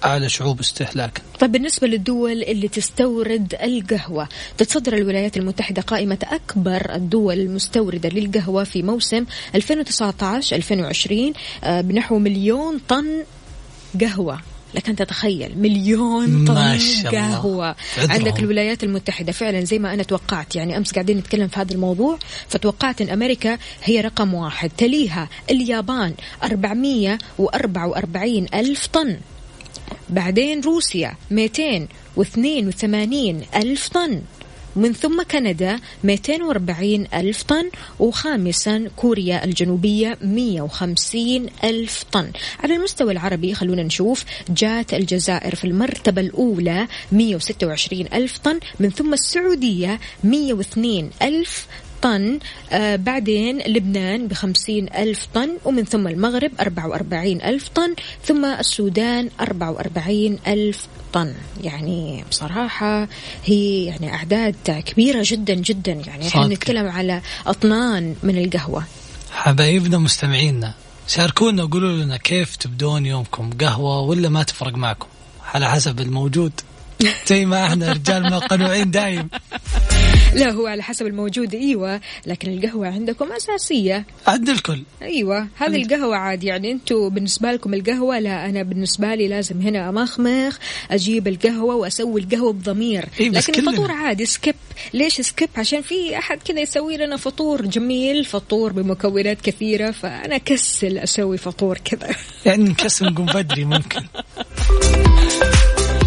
أعلى شعوب استهلاكا طيب بالنسبة للدول اللي تستورد القهوة تتصدر الولايات المتحدة قائمة أكبر الدول المستوردة للقهوة في موسم 2019-2020 آه، بنحو مليون طن قهوة. لك أن تتخيل مليون طن. قهوة. عندك الولايات المتحدة فعلا زي ما أنا توقعت يعني أمس قاعدين نتكلم في هذا الموضوع فتوقعت أن أمريكا هي رقم واحد تليها اليابان 444 ألف طن بعدين روسيا 282 ألف طن من ثم كندا 240 ألف طن وخامسا كوريا الجنوبية 150 ألف طن. على المستوى العربي خلونا نشوف جات الجزائر في المرتبة الأولى 126 ألف طن من ثم السعودية 102 ألف طن آه بعدين لبنان بخمسين ألف طن ومن ثم المغرب أربعة وأربعين ألف طن ثم السودان أربعة وأربعين ألف طن. يعني بصراحة هي يعني أعداد كبيرة جدا جدا. يعني إحنا. نتكلم على أطنان من القهوة. حبايبنا مستمعينا شاركونا وقولوا لنا كيف تبدون يومكم قهوة ولا ما تفرق معكم؟ على حسب الموجود. زي ما إحنا رجال قنوعين دايم. لا هو على حسب الموجود أيوة. لكن القهوة عندكم أساسية. عند الكل. إيوه. هذه القهوة عادي يعني أنتم بالنسبة لكم القهوة لا أنا بالنسبة لي لازم هنا أمخمخ أجيب القهوة وأسوي القهوة بضمير. إيه بس لكن كلنا. الفطور عادي skip. ليش skip؟ عشان في أحد كذا يسوي لنا فطور جميل فطور بمكونات كثيرة فأنا كسل أسوي فطور كذا. يعني نكسل نقوم بدري ممكن.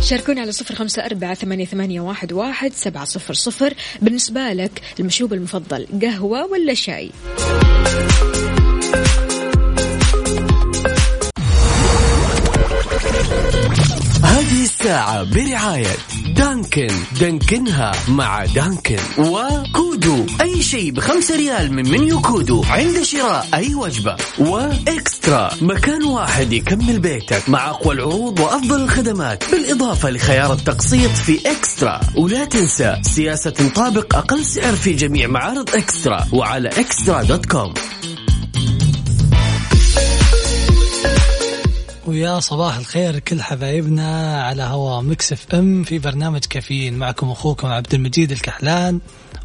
شاركونا على صفر خمسة أربعة ثمانية, ثمانية واحد, واحد سبعة صفر صفر. بالنسبة لك المشروب المفضل قهوة ولا شاي؟ الساعة برعاية Dunkin. دانكنها مع Dunkin. وكودو. أي شيء بخمسة ريال من منيو كودو. عند شراء أي وجبة. و eXtra. مكان واحد يكمل بيتك مع أقوى العروض وأفضل الخدمات. بالإضافة لخيار التقسيط في eXtra. ولا تنسى سياسة تطابق أقل سعر في جميع معارض eXtra. وعلى eXtra dot com. ويا صباح الخير كل حبايبنا على هوا Mix FM في برنامج كافيين. معكم أخوكم عبد المجيد الكحلان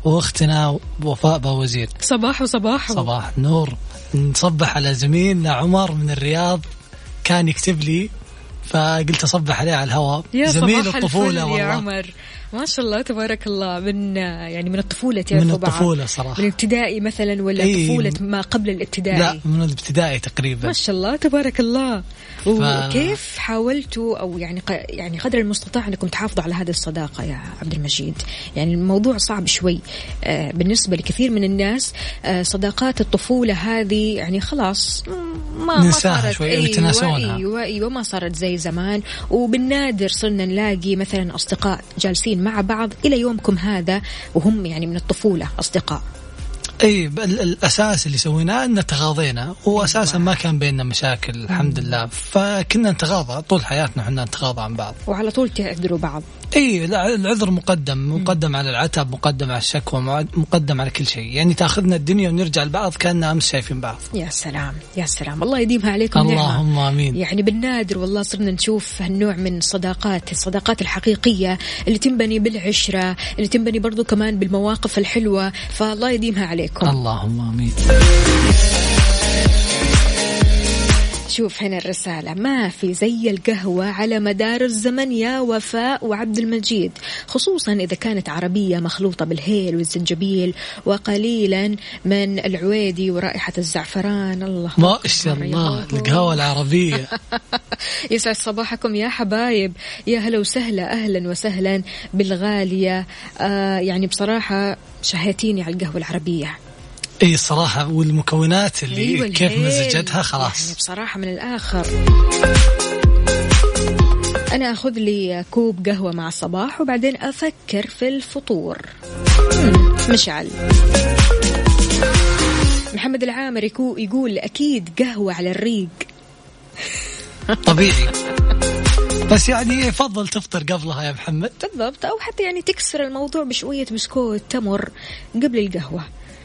وأختنا وفاء باوزير صباح وصباح. صباح النور. نصبح على زميلنا عمر من الرياض. كان يكتب لي فقلت أصبح عليه على الهواء زميل صباح الطفولة والله يا عمر. ما شاء الله تبارك الله من يعني من الطفولة تعرفوا من بعض. الطفولة صراحة. من ابتدائي مثلا ولا إيه. طفولة ما قبل الابتدائي لا من الابتدائي تقريبا ما شاء الله تبارك الله ف- وكيف حاولتوا أو يعني ق- يعني قدر المستطاع أنكم تحافظوا على هذه الصداقة يا عبد المجيد يعني الموضوع صعب شوي آه، بالنسبة لكثير من الناس آه، صداقات الطفولة هذه يعني خلاص ما ما صارت شوي، يتناسونها. أيوه أيوه ما صارت زي زمان وبالنادر صرنا نلاقي مثلا أصدقاء جالسين مع بعض إلى يومكم هذا وهم يعني من الطفولة أصدقاء. أي الأساس اللي سويناه أن تغاضينا. واساسا ما كان بيننا مشاكل الحمد لله. فكنا نتغاضى طول حياتنا إحنا نتغاضى عن بعض. وعلى طول تعذروا بعض. اي لا، العذر مقدم مقدم على العتب مقدم على الشكوى مقدم على كل شيء. يعني تأخذنا الدنيا ونرجع لبعض كأننا أمس شايفين بعض. يا سلام يا سلام. الله يديمها عليكم نعمة. اللهم آمين. يعني بالنادر والله صرنا نشوف هالنوع من الصداقات الصداقات الحقيقية اللي تنبني بالعشرة اللي تنبني برضو كمان بالمواقف الحلوة. فالله يديمها عليكم. اللهم آمين. شوف هنا الرسالة. ما في زي القهوة على مدار الزمن يا وفاء وعبد المجيد. خصوصا إذا كانت عربية مخلوطة بالهيل والزنجبيل وقليلا من العويدي ورائحة الزعفران. الله ما شاء الله. القهوة العربية. يسعد صباحكم يا حبايب. يا هلا وسهلا أهلا وسهلا بالغالية. آه يعني بصراحة شهيتيني على القهوة العربية. إي الصراحه والمكونات اللي أيوة كيف. مزجتها يعني خلاص بصراحة من الآخر. أنا أخذ لي كوب قهوة مع الصباح وبعدين أفكر في الفطور. مشعل. محمد العامر يقول أكيد قهوة على الريق. طبيعي. بس يعني يفضل تفطر قبلها يا محمد. بالضبط أو حتى يعني تكسر الموضوع بشوية بسكوت تمر قبل القهوة.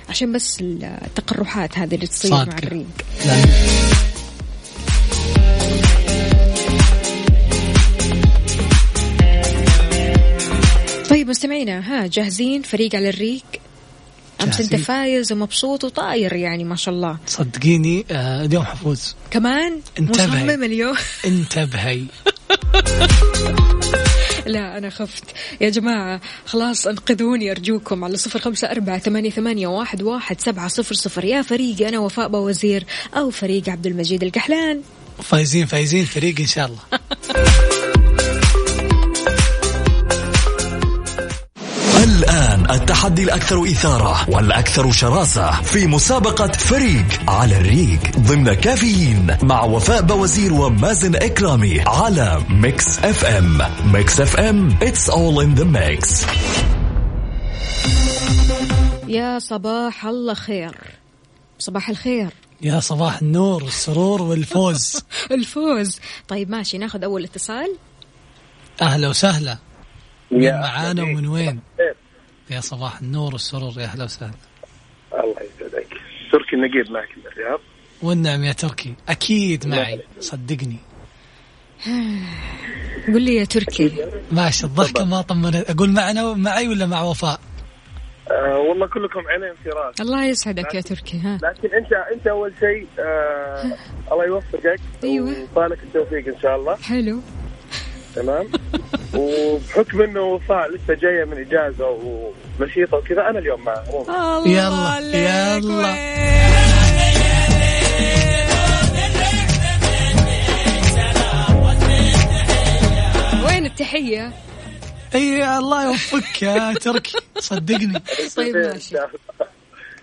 عشان بس التقرحات هذه اللي تصير مع. الريق. طيب مستمعينا ها جاهزين فريق على الريق امس أنت. فايز ومبسوط وطاير يعني ما شاء الله صدقيني آه، اليوم حفوز كمان انتبهي. مصمم اليوم انتبهي لا أنا خفت. يا جماعة خلاص انقذوني أرجوكم. على صفر خمسة أربعة ثمانية, ثمانية واحد, واحد سبعة صفر صفر. يا فريقي أنا وفاء وزير أو فريق عبد المجيد الكحلان. فايزين فايزين فريق إن شاء الله. التحدي الأكثر إثارة والأكثر شراسة في مسابقة فريق على الريق ضمن كافيين مع وفاء باوزير ومازن إكرامي على Mix FM. Mix FM. It's all in the mix. يا صباح الله خير. صباح الخير. يا صباح النور والسرور والفوز. الفوز. طيب ماشي ناخذ أول اتصال. أهلا وسهلا. من يا معانا ومن وين؟ خير. يا صباح النور والسرور يا أهلا وسهلا. الله يسعدك. تركي النقيب معك من الرياض والنعم يا تركي. أكيد معي. صدقني. قل لي يا تركي. ماشي. الضحكه ما طمنت أقول معنا معي ولا مع وفاء؟ آه والله كلكم عينين في راس الله يسعدك يا تركي ها. لكن انت أنت أول شيء آه الله يوفقك. أيوة. وطالك التوفيق إن شاء الله. حلو. تمام. وبحكم إنه وفاء لسه جاية من إجازة ونشيطه وكذا أنا اليوم معها الله يلا، يلا. وين التحية؟ إي الله يوفقك يا تركي صدقني طيب إن ماشي.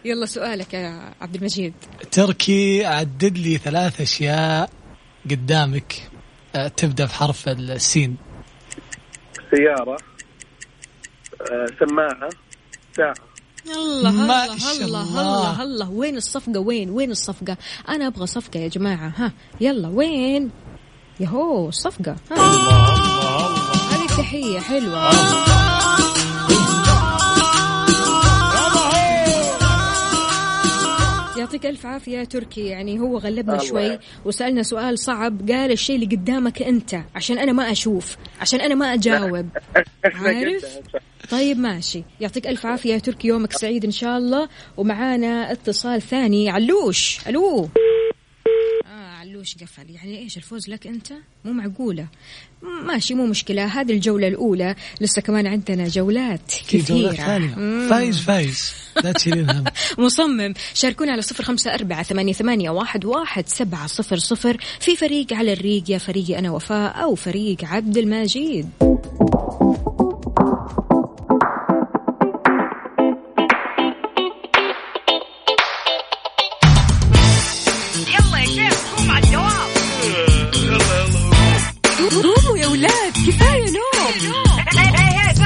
يلا سؤالك يا عبد المجيد تركي عدد لي ثلاث أشياء قدامك آه، تبدأ بحرف السين سيارة آه سماعة ساعة. الله ما الله الله الله. الله الله وين الصفقة؟ وين؟ وين الصفقة؟ أنا أبغى صفقة يا جماعة. ها يلا وين؟ يهو الصفقة ها. هذه تحية حلوة. يعطيك ألف عافية تركي. يعني هو غلبنا شوي. وسألنا سؤال صعب. قال الشيء اللي قدامك أنت عشان أنا ما أشوف عشان أنا ما أجاوب. عارف؟ طيب ماشي. يعطيك ألف عافية يا تركي. يومك سعيد إن شاء الله. ومعانا اتصال ثاني. علوش. ألو. آه علوش قفل. يعني إيش الفوز لك أنت؟ مو معقولة. ماشي مو مشكلة. هذه الجولة الأولى. لسه كمان عندنا جولات ثانية. مم. فايز فايز. لا تشيلين هم. مصمم. شاركونا على صفر خمسة أربعة ثمانية, ثمانية واحد, واحد سبعة صفر صفر. في فريق على الريق يا فريقي أنا وفاء أو فريق عبد المجيد.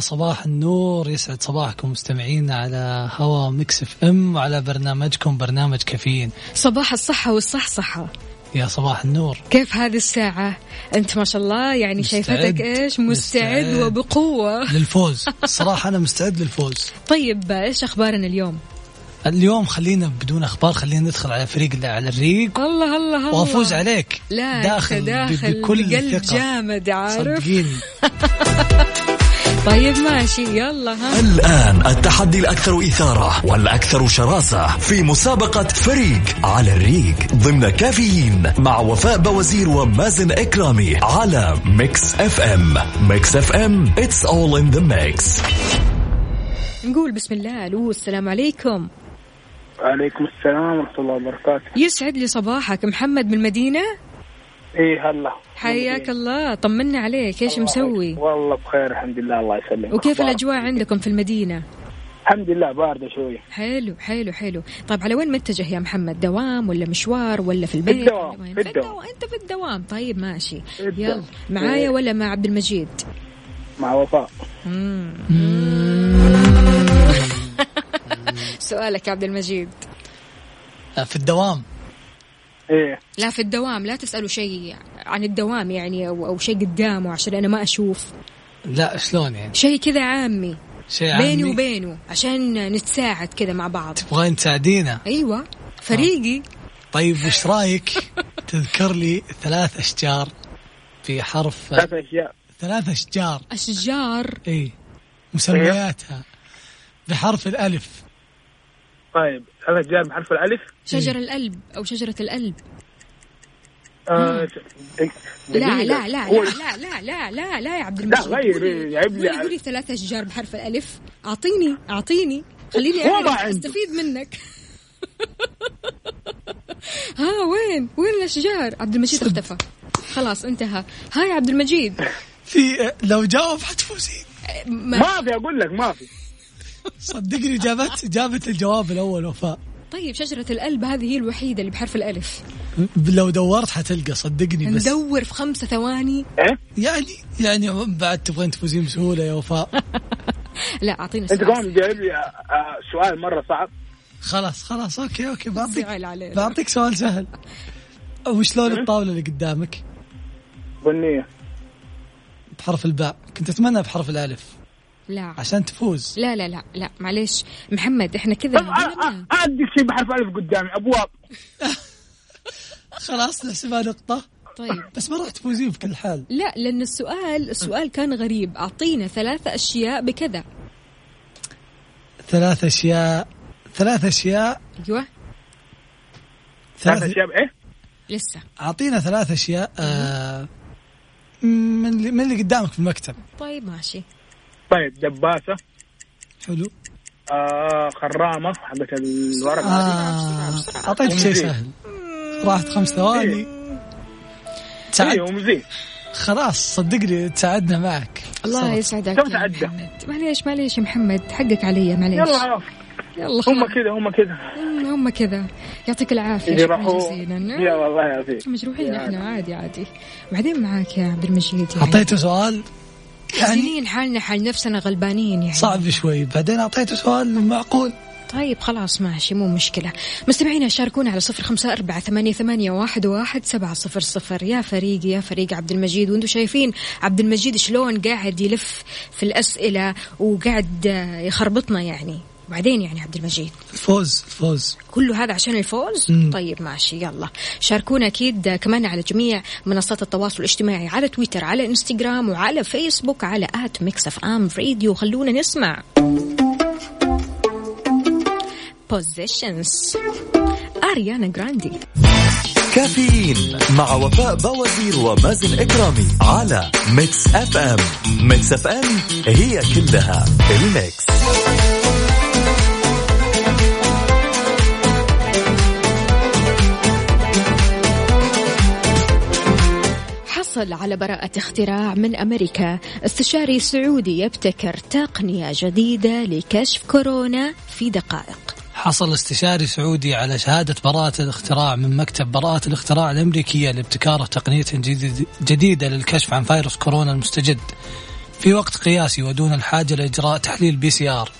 ويا صباح النور. يسعد صباحكم مستمعينا على هوا Mix FM وعلى برنامجكم برنامج كافيين. صباح الصحة والصحصحة. يا صباح النور. كيف هذه الساعة؟ أنت ما شاء الله يعني مستعد. شايفتك إيش؟ مستعد, مستعد. وبقوة. للفوز. الصراحة أنا مستعد للفوز. طيب إيش أخبارنا اليوم؟ اليوم خلينا بدون أخبار خلينا ندخل على فريق اللي على الريق. الله الله الله. وأفوز عليك. لا داخل, داخل, بكل بقلب ثقة. جامد عارف؟ صدقيني. طيب ماشي يلا ها. الآن التحدي الأكثر إثارة والأكثر شراسة في مسابقة فريق على الريق ضمن كافيين مع وفاء باوزير ومازن إكرامي على Mix FM. Mix FM It's all in the mix. نقول بسم الله ألو السلام عليكم. عليكم السلام ورحمة الله وبركاته. يسعد لي صباحك محمد من المدينة؟ إيه هلا. حياك الله. طمنا عليك. إيش مسوي؟ والله بخير الحمد لله الله يسلمك. وكيف؟ الأجواء عندكم في المدينة؟ الحمد لله باردة شوية حلو حلو حلو. طيب على وين متجه يا محمد؟ دوام ولا مشوار ولا في البيت؟ الدوام، ولا وين؟ في في الدوام. الدوام أنت في الدوام. طيب ماشي. في الدوام. يلا معايا ولا مع عبد المجيد؟ مع وفاء. سؤالك يا عبد المجيد. في الدوام. إيه. لا في الدوام لا تسألوا شيء عن الدوام يعني أو, أو شيء قدامه عشان أنا ما أشوف. لا شلون يعني؟ شيء كذا عامي. شيء بيني عامي. وبينه عشان نتساعد كذا مع بعض. تبغين تساعدينا أيوة. فريقي. طيب وش رأيك تذكر لي ثلاث أشجار في حرف ثلاث اشياء ثلاث أشجار؟ أشجار. اي مسمياتها بحرف الألف. طيب. ثلاث اشياء بحرف الألف. شجر القلب أو شجرة القلب آه لا لا لا لا لا لا لا لا لا يا عبد لا المجيد غير قولي- يعيب لي قولي قولي ثلاث أشجار بحرف الألف. أعطيني أعطيني. خليني. أستفيد منك. ها وين؟ وين الأشجار؟ عبد المجيد اختفى. خلاص انتهى. ها يا عبد المجيد. في لو جاوب حتفوزين ما ما في أقول لك ما في. صدقني جابت جابت الجواب الأول وفاء. طيب شجرة القلب هذه هي الوحيدة اللي بحرف الألف. لو دورت حتلقى صدقني بس. ندور في خمسة ثواني. إيه؟ يعني يعني بعد تبغين تفوزين بسهولة يا وفاء. لا أعطينا أنت سؤال. كمان جايب لي آه، آه، سؤال مرة صعب. خلاص خلاص okay okay بعطيك بعطيك سؤال سهل. وش لون الطاولة اللي قدامك؟ بنية. بحرف الباء. كنت أتمنى بحرف الألف. لا. عشان تفوز. لا لا لا لا معليش. محمد إحنا كذا قلنا. آه، آه، اديك شيء بحرف ألف قدامي أبواب. خلاص نحسبها نقطة. طيب. بس ما راح تفوزين في كل حال. لا لأن السؤال السؤال كان غريب. أعطينا ثلاثة أشياء بكذا. ثلاث أشياء ثلاث أشياء. أيوه. ثلاث ثلاث أشياء بإيه؟ لسه. أعطينا ثلاث أشياء آه من اللي من اللي قدامك في المكتب. طيب ماشي. طيب دباسة. حلو. آه خرامة حقت الورق. آه اعطيتك شيء سهل. راحت خمس ثواني. أيوه تساعد ومزيد خلاص صدقني تساعدنا معك. الله. يسعدك كم تعدى؟ محمد. معليش معليش يا محمد. حقك علي معليش. يلا يلا. هم. كذا هم كذا. هم كذا. يعطيك العافية شكرا جزيلا. يا والله يا فيه مجروحين إحنا عادي عادي. وبعدين معاك يا عبد المجيد يعني. أعطيته سؤال؟ يعني حالنا حال نفسنا غلبانين يعني. صعب شوي. بعدين أعطيته سؤال معقول. طيب خلاص ماشي مو مشكلة. مستمعينا شاركونا على صفر خمسة أربعة ثمانية, ثمانية واحد, واحد سبعة صفر صفر. يا فريق يا فريق عبد المجيد. وأنتم شايفين عبد المجيد شلون قاعد يلف في الأسئلة وقاعد يخربطنا يعني. وبعدين يعني عبد المجيد. الفوز الفوز كله هذا عشان الفوز؟ مم. طيب ماشي يلا. شاركونا أكيد كمان على جميع منصات التواصل الاجتماعي على تويتر على إنستغرام وعلى فيسبوك على at Mix FM Radio. خلونا نسمع. Positions Ariana Grande. كافيين مع وفاء باوزير ومازن إكرامي على Mix FM. Mix FM it's all in the mix. حصل على براءة اختراع من أمريكا. استشاري سعودي يبتكر تقنية جديدة لكشف كورونا في دقائق. حصل استشاري سعودي على شهادة براءة الاختراع من مكتب براءة الاختراع الأمريكية لابتكار تقنية جديد- جديدة للكشف عن فيروس كورونا المستجد. في وقت قياسي ودون الحاجة لإجراء تحليل PCR.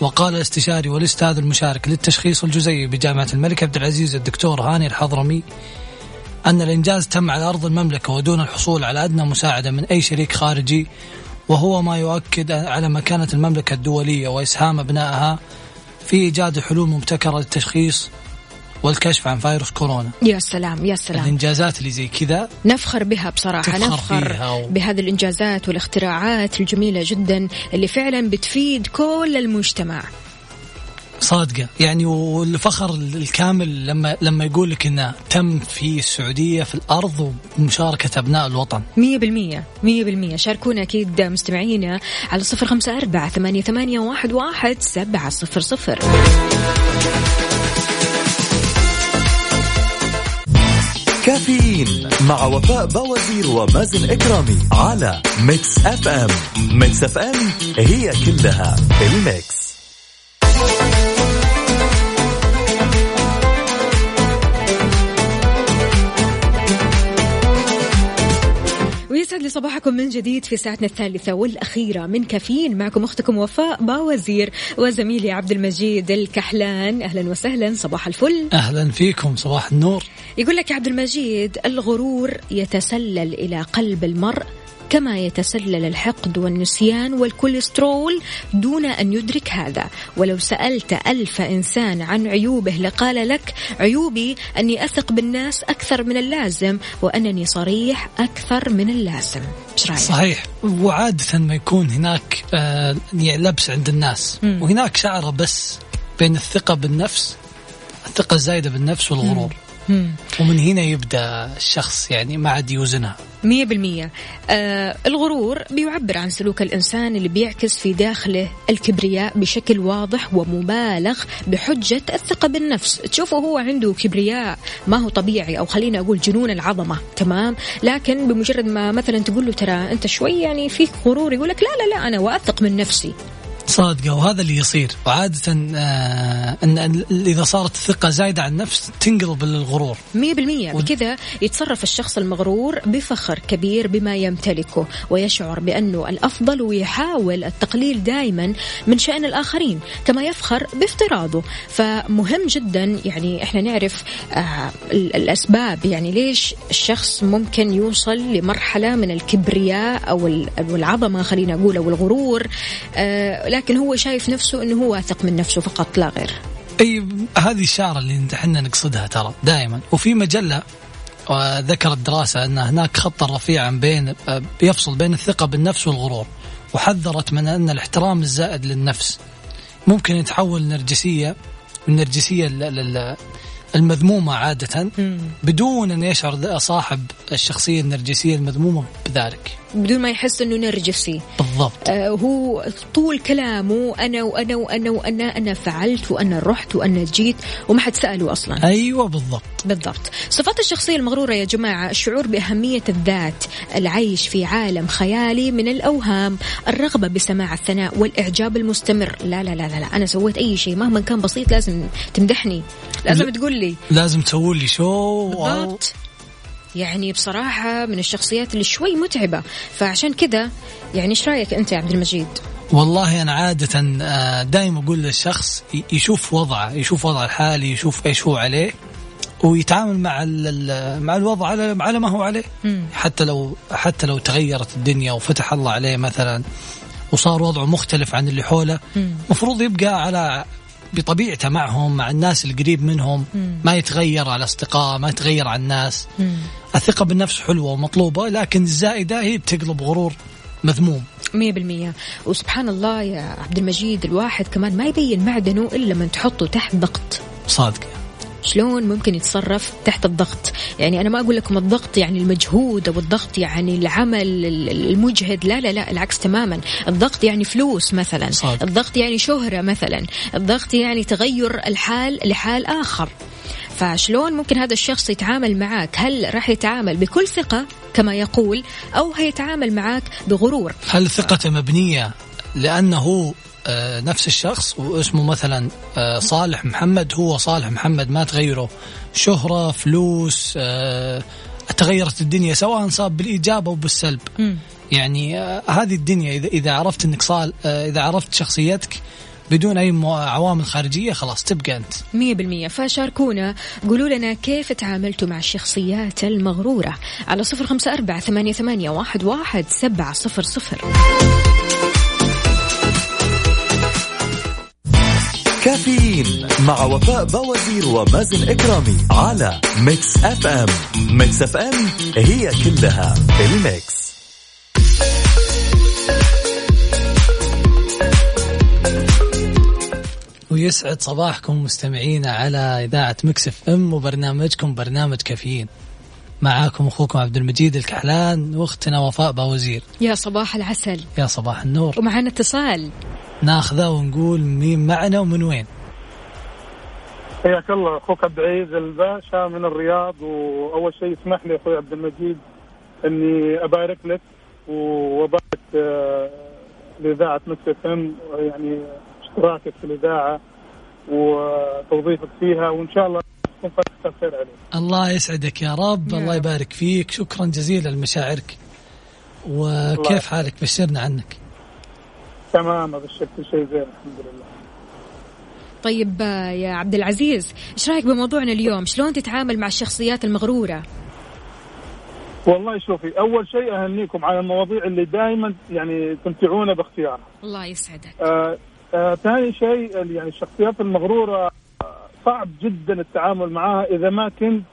وقال الاستشاري والأستاذ المشارك للتشخيص الجزيئي بجامعة الملك عبد العزيز الدكتور هاني الحضرمي أن الإنجاز تم على أرض المملكة ودون الحصول على أدنى مساعدة من أي شريك خارجي وهو ما يؤكد على مكانة المملكة الدولية وإسهام أبنائها في إيجاد حلول مبتكرة للتشخيص والكشف عن فيروس كورونا. يا سلام يا سلام. الإنجازات اللي زي كذا نفخر بها بصراحة تفخر نفخر فيها و- بهذه الإنجازات والاختراعات الجميلة جدا اللي فعلا بتفيد كل المجتمع. صادقة. يعني والفخر الكامل لما لما يقول لك انه تم في السعودية في الأرض ومشاركة أبناء الوطن. مية بالمية مية بالمية. شاركونا أكيد مستمعينا على صفر خمسة أربعة ثمانية, ثمانية واحد, واحد سبعة صفر صفر. كافيين مع وفاء باوزير ومازن إكرامي على Mix FM. Mix FM it's all in the mix. ويسعد لي صباحكم من جديد في ساعتنا الثالثة والأخيرة. من كافيين معكم أختكم وفاء باوزير وزميلي عبد المجيد الكحلان. أهلا وسهلا صباح الفل. أهلا فيكم صباح النور. يقول لك يا عبد المجيد الغرور يتسلل إلى قلب المرء. كما يتسلل الحقد والنسيان والكوليسترول دون أن يدرك هذا. ولو سألت ألف إنسان عن عيوبه لقال لك عيوبي أني أثق بالناس أكثر من اللازم وأنني صريح أكثر من اللازم؟ صحيح. وعادة ما يكون هناك آه يعني لبس عند الناس. مم. وهناك شعرة بس بين الثقة بالنفس الثقة الزايدة بالنفس والغرور. مم. ومن هنا يبدأ الشخص يعني ما عاد يوزنها. مية بالمية. آه الغرور بيعبر عن سلوك الإنسان اللي بيعكس في داخله الكبرياء بشكل واضح ومبالغ بحجة الثقة بالنفس. تشوفه هو عنده كبرياء ما هو طبيعي أو خلينا أقول جنون العظمة. تمام؟ لكن بمجرد ما مثلا تقول له ترى أنت شوي يعني فيك غرور يقول لك لا لا لا أنا وأثق من نفسي. صادقة وهذا اللي يصير. وعادة آه أن إذا صارت الثقة زايدة عن النفس تنقلب للغرور. مية بالمية. ود- بكذا يتصرف الشخص المغرور بفخر كبير بما يمتلكه ويشعر بأنه الأفضل ويحاول التقليل دائما من شأن الآخرين كما يفخر بافتراضه. فمهم جدا يعني إحنا نعرف آه ال- الأسباب. يعني ليش الشخص ممكن يوصل لمرحلة من الكبرياء أو ال- أو العظمة خلينا أقول أو الغرور؟ آه لكن هو شايف نفسه أنه هو واثق من نفسه فقط لا غير. أي هذه الشعرة اللي إحنا نقصدها ترى دائما. وفي مجلة ذكرت دراسة أن هناك خطا رفيعا بين يفصل بين الثقة بالنفس والغرور وحذرت من أن الاحترام الزائد للنفس. ممكن يتحول نرجسيه النرجسية ال- ال- ال- المذمومة عادة بدون أن يشعر صاحب الشخصية النرجسية المذمومة بذلك. بدون ما يحس إنه نرجسي بالضبط. آه، هو طول كلامه أنا وأنا وأنا وأنا أنا فعلت وأنا رحت وأنا جيت وما حد سأله أصلا. أيوه بالضبط. بالضبط. صفات الشخصية المغرورة يا جماعة الشعور بأهمية الذات العيش في عالم خيالي من الأوهام الرغبة بسماع الثناء والإعجاب المستمر. لا لا لا لا, لا. أنا سويت أي شيء مهما كان بسيط لازم تمدحني لازم تقول لي لازم تسوي لي شو؟ بالضبط. يعني بصراحة من الشخصيات اللي شوي متعبة. فعشان كذا يعني إيش رأيك أنت يا عبد المجيد؟ والله أنا عادة دائما أقول للشخص يشوف وضعه يشوف وضعه الحالي يشوف إيش هو عليه ويتعامل مع مع الوضع على على ما هو عليه. حتى لو حتى لو تغيرت الدنيا وفتح الله عليه مثلا وصار وضعه مختلف عن اللي حوله المفروض يبقى على بطبيعته معهم مع الناس القريب منهم ما يتغير على أصدقاء ما يتغير على الناس. الثقة بالنفس حلوة ومطلوبة لكن الزائدة هي بتقلب غرور مذموم. مية بالمية. وسبحان الله يا عبد المجيد الواحد كمان ما يبين معدنه إلا من تحطه تحت ضغط. صادق. شلون ممكن يتصرف تحت الضغط. يعني أنا ما أقول لكم الضغط يعني المجهود أو الضغط يعني العمل ال- المجهد لا لا لا العكس تماما. الضغط يعني فلوس مثلا. صادق. الضغط يعني شهرة مثلا. الضغط يعني تغير الحال لحال آخر. فشلون ممكن هذا الشخص يتعامل معك هل راح يتعامل بكل ثقة كما يقول أو هيتعامل معك بغرور؟ هل ثقته مبنية لأنه نفس الشخص واسمه مثلا آه، صالح محمد هو صالح محمد ما تغيره. شهرة فلوس آه، تغيرت الدنيا سواء صاب بالإيجاب أو بالسلب. يعني آه، هذه الدنيا إذا إذا عرفت أنك صال آه، إذا عرفت شخصيتك بدون أي مو- عوامل خارجية خلاص تبقى أنت. مية بالمية. فشاركونا. قولوا لنا كيف تعاملتوا مع الشخصيات المغرورة؟ على صفر خمسة أربعة ثمانية, ثمانية واحد, واحد سبعة صفر صفر. كافيين مع وفاء باوزير ومازن إكرامي على Mix FM. Mix FM it's all in the mix. ويسعد صباحكم مستمعينا على إذاعة Mix FM وبرنامجكم برنامج كافيين. معاكم أخوكم عبد المجيد الكحلان وأختنا وفاء باوزير. يا صباح العسل. يا صباح النور. ومعنا اتصال. ناخذه ونقول مين معنا ومن وين؟ حياك الله أخوك عبد العزيز الباشا من الرياض وأول شيء اسمح لي أخوي عبد المجيد إني أبارك لك وأبارك آه، لإذاعة Mix FM يعني اشتراكك في الإذاعة وتوظيفك فيها وإن شاء الله تكون عليك الله يسعدك يا رب يا الله. يبارك فيك. شكرا جزيلا لمشاعرك. وكيف الله. حالك؟ بشرنا عنك. تمام أبشرك كل شيء زين الحمد لله. طيب يا عبد العزيز إيش رأيك بموضوعنا اليوم؟ شلون تتعامل مع الشخصيات المغرورة؟ والله شوفي أول شيء أهنيكم على المواضيع اللي دائما يعني تمتعونا باختيارها. الله يسعدك. آه آه ثاني شيء يعني الشخصيات المغرورة آه، صعب جدا التعامل معها إذا ما كنت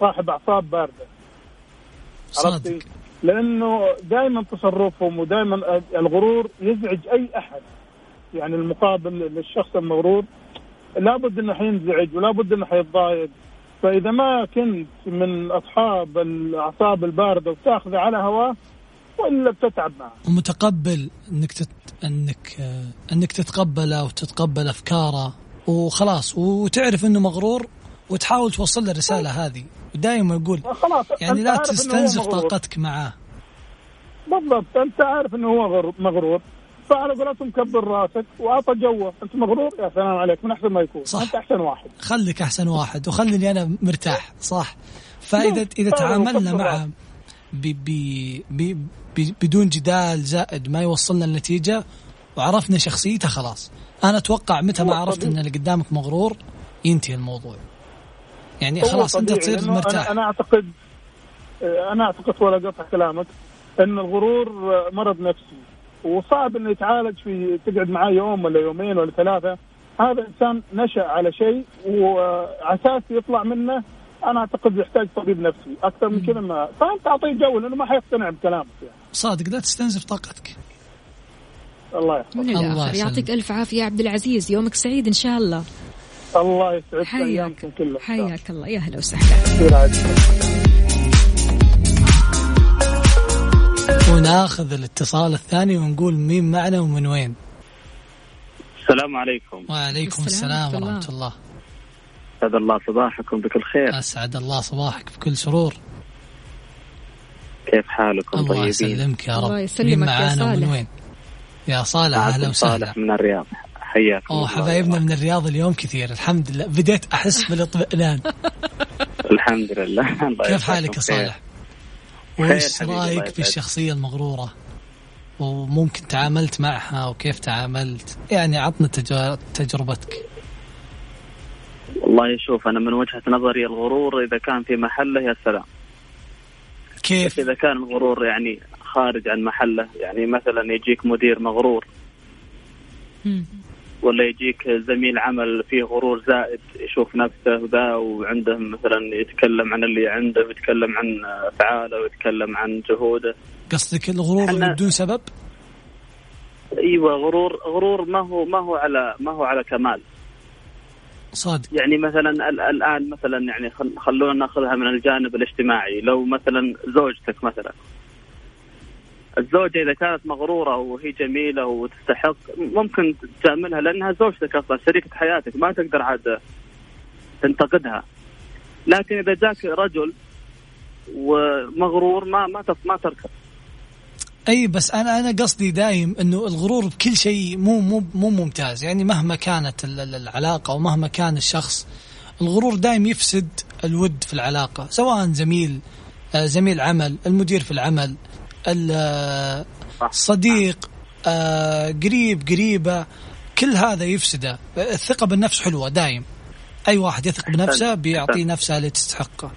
صاحب أعصاب باردة. صادق؟ لأنه دائما تصرفهم ودائما الغرور يزعج أي أحد. يعني المقابل للشخص المغرور لابد إنه حينزعج ولابد إنه حيتضايق. فإذا ما كنت من أصحاب الأعصاب الباردة وتاخذه على هواه وإلا بتتعب معه. ومتقبل إنك تت... انك إنك تتقبله وتتقبل أفكاره. وخلاص وتعرف إنه مغرور وتحاول توصل له الرسالة هذه. ودائما يقول خلاص يعني لا تستنزف. طاقتك معاه. بالضبط أنت عارف إنه هو غر- مغرور. فعلى قولتهم كبر راسك وأعطى جوه. أنت مغرور؟ يا سلام عليك من أحسن ما يكون. صح. أنت أحسن واحد. خليك أحسن واحد وخليني أنا مرتاح صح؟ فإذا إذا فعلا تعاملنا معه ب ب ب ب بدون جدال زائد ما يوصلنا لنتيجه وعرفنا شخصيته خلاص. أنا أتوقع متى ما عرفت إن. اللي قدامك مغرور ينتهي الموضوع. يعني خلاص أنت تصير مرتاح أنا, أنا أعتقد أنا أعتقد ولا قطع كلامك إن الغرور مرض نفسي. وصعب إنه يتعالج في تقعد معاه يوم ولا يومين ولا ثلاثة. هذا إنسان نشأ على شيء وعساس يطلع منه أنا أعتقد يحتاج طبيب نفسي أكثر من كذا ما. فأنت أعطيه جو لأنه ما حيقتنع بكلامك يعني. صادق لا تستنزف طاقتك. الله يحفظك. من الله يسلمك. يعطيك ألف عافية يا عبد العزيز. يومك سعيد إن شاء الله. الله يسعدك حياك. حياك الله. يا هلا وسهلا. وناخذ الاتصال الثاني ونقول مين معنا ومن وين؟ السلام عليكم. وعليكم السلام السلام ورحمة الله. أسعد الله صباحكم بكل خير. أسعد الله صباحك بكل سرور. كيف حالكم؟ الله طيبين؟ يسلمك يا رب. الله مين يسلمك يا معانا ومن. وين؟ يا صالح معكم وسهلا صالح من الرياض حياكم أوه الله. حبايبنا من الرياض اليوم كثير الحمد لله بديت أحس بالإطمئنان الحمد لله الله كيف حالك يا. صالح؟ الله رأيك يسعدك. بالشخصية المغرورة؟ وممكن تعاملت معها وكيف تعاملت؟ يعني عطنا تج- تجربتك. والله شوف أنا من وجهة نظري الغرور إذا كان في محله يا سلام كيف؟ إذا كان الغرور يعني خارج عن محله. يعني مثلا يجيك مدير مغرور. ولا يجيك زميل عمل فيه غرور زائد يشوف نفسه وذا وعنده مثلا يتكلم عن اللي عنده ويتكلم عن أفعاله ويتكلم عن جهوده. قصدك الغرور اللي أنا- بدون سبب؟ إيوه غرور غرور ما هو ما هو على ما هو على كمال. صادق. يعني مثلا ال- الآن مثلا يعني خل- خلونا نأخذها من الجانب الاجتماعي. لو مثلا زوجتك مثلا الزوجة إذا كانت مغرورة وهي جميلة وتستحق ممكن تجاملها لأنها زوجتك أصلا شريكة حياتك ما تقدر عاد تنتقدها. لكن إذا جاك رجل ومغرور ما ما ما تركب. أي بس أنا أنا قصدي دايم إنه الغرور بكل شيء مو مو مو ممتاز. يعني مهما كانت ال- ال- العلاقة ومهما كان الشخص الغرور دايم يفسد الود في العلاقة سواء زميل آه، زميل عمل المدير في العمل. ال- آه، قريب قريبة كل هذا يفسده. الثقة بالنفس حلوة دايم. أي واحد يثق بنفسه بيعطي نفسه اللي تستحقه.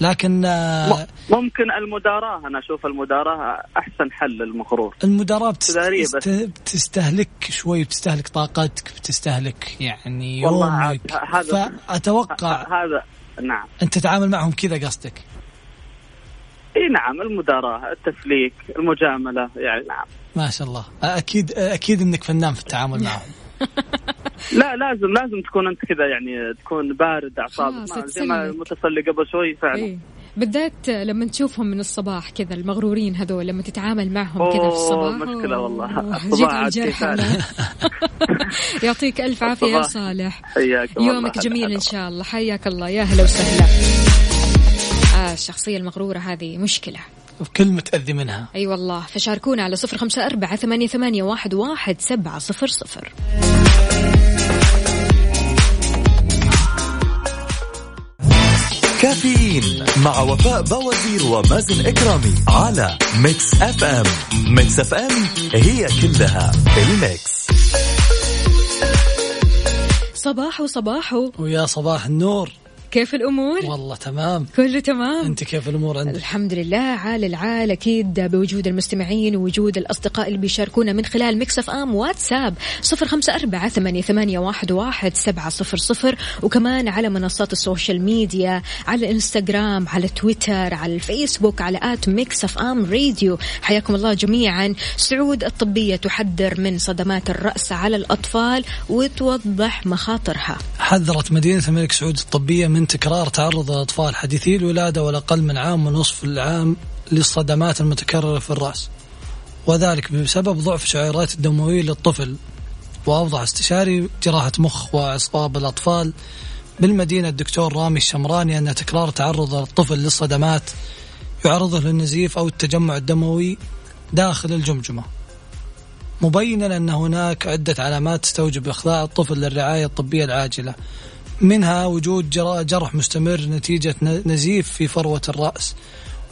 لكن آه، ممكن المداراة أنا أشوف المداراة أحسن حل للمغرور. المداراة بتست... بتستهلك شوي بتستهلك طاقتك بتستهلك يعني والله يومك. ه- هذا فأتوقع هذا نعم. أنت تتعامل معهم كذا قصدك. إي نعم المداراة التسليك المجاملة يعني نعم ما شاء الله أكيد أكيد أنك فنان في التعامل معهم لا لازم لازم تكون أنت كذا يعني تكون بارد ما- زي ما. المتصل قبل شوي فعلا إيه. بالذات لما تشوفهم من الصباح كذا المغرورين هذول لما تتعامل معهم كذا في أوه، الصباح مشكلة والله. الصباح. يعطيك ألف عافية يا. صالح. يومك جميل. إن شاء الله حياك الله يا هلا وسهلا الشخصية المغرورة هذه مشكلة. كلمة تأذي منها. أي أيوة والله. فشاركونا على صفر خمسة أربعة ثمانية, ثمانية واحد, واحد سبعة صفر صفر. كافيين مع وفاء باوزير ومازن إكرامي على Mix FM. Mix FM it's all in the mix. صباح وصباحو ويا صباح النور. كيف الأمور؟ والله تمام. كله تمام. أنت كيف الأمور عندك؟ الحمد لله عال العال. أكيد بوجود المستمعين ووجود الأصدقاء اللي بيشاركونا من خلال Mix FM واتساب صفر خمسة أربعة ثمانية, ثمانية واحد, واحد سبعة صفر صفر. وكمان على منصات ال social media على الانستغرام على تويتر على الفيسبوك على at Mix FM Radio. حياكم الله جميعا. سعود الطبية تحذر من صدمات الرأس على الأطفال وتوضح مخاطرها. حذرت مدينة الملك سعود الطبية من تكرار تعرض الأطفال حديثي الولادة والأقل من عام ونصف العام للصدمات المتكررة في الرأس. وذلك بسبب ضعف شعيرات الدموية للطفل. وأوضح استشاري جراحة مخ وأعصاب الأطفال بالمدينة الدكتور رامي الشمراني أن تكرار تعرض الطفل للصدمات يعرضه للنزيف أو التجمع الدموي داخل الجمجمة. مبينا أن هناك عدة علامات تستوجب إخضاع الطفل للرعاية الطبية العاجلة. منها وجود جرح مستمر نتيجة نزيف في فروة الرأس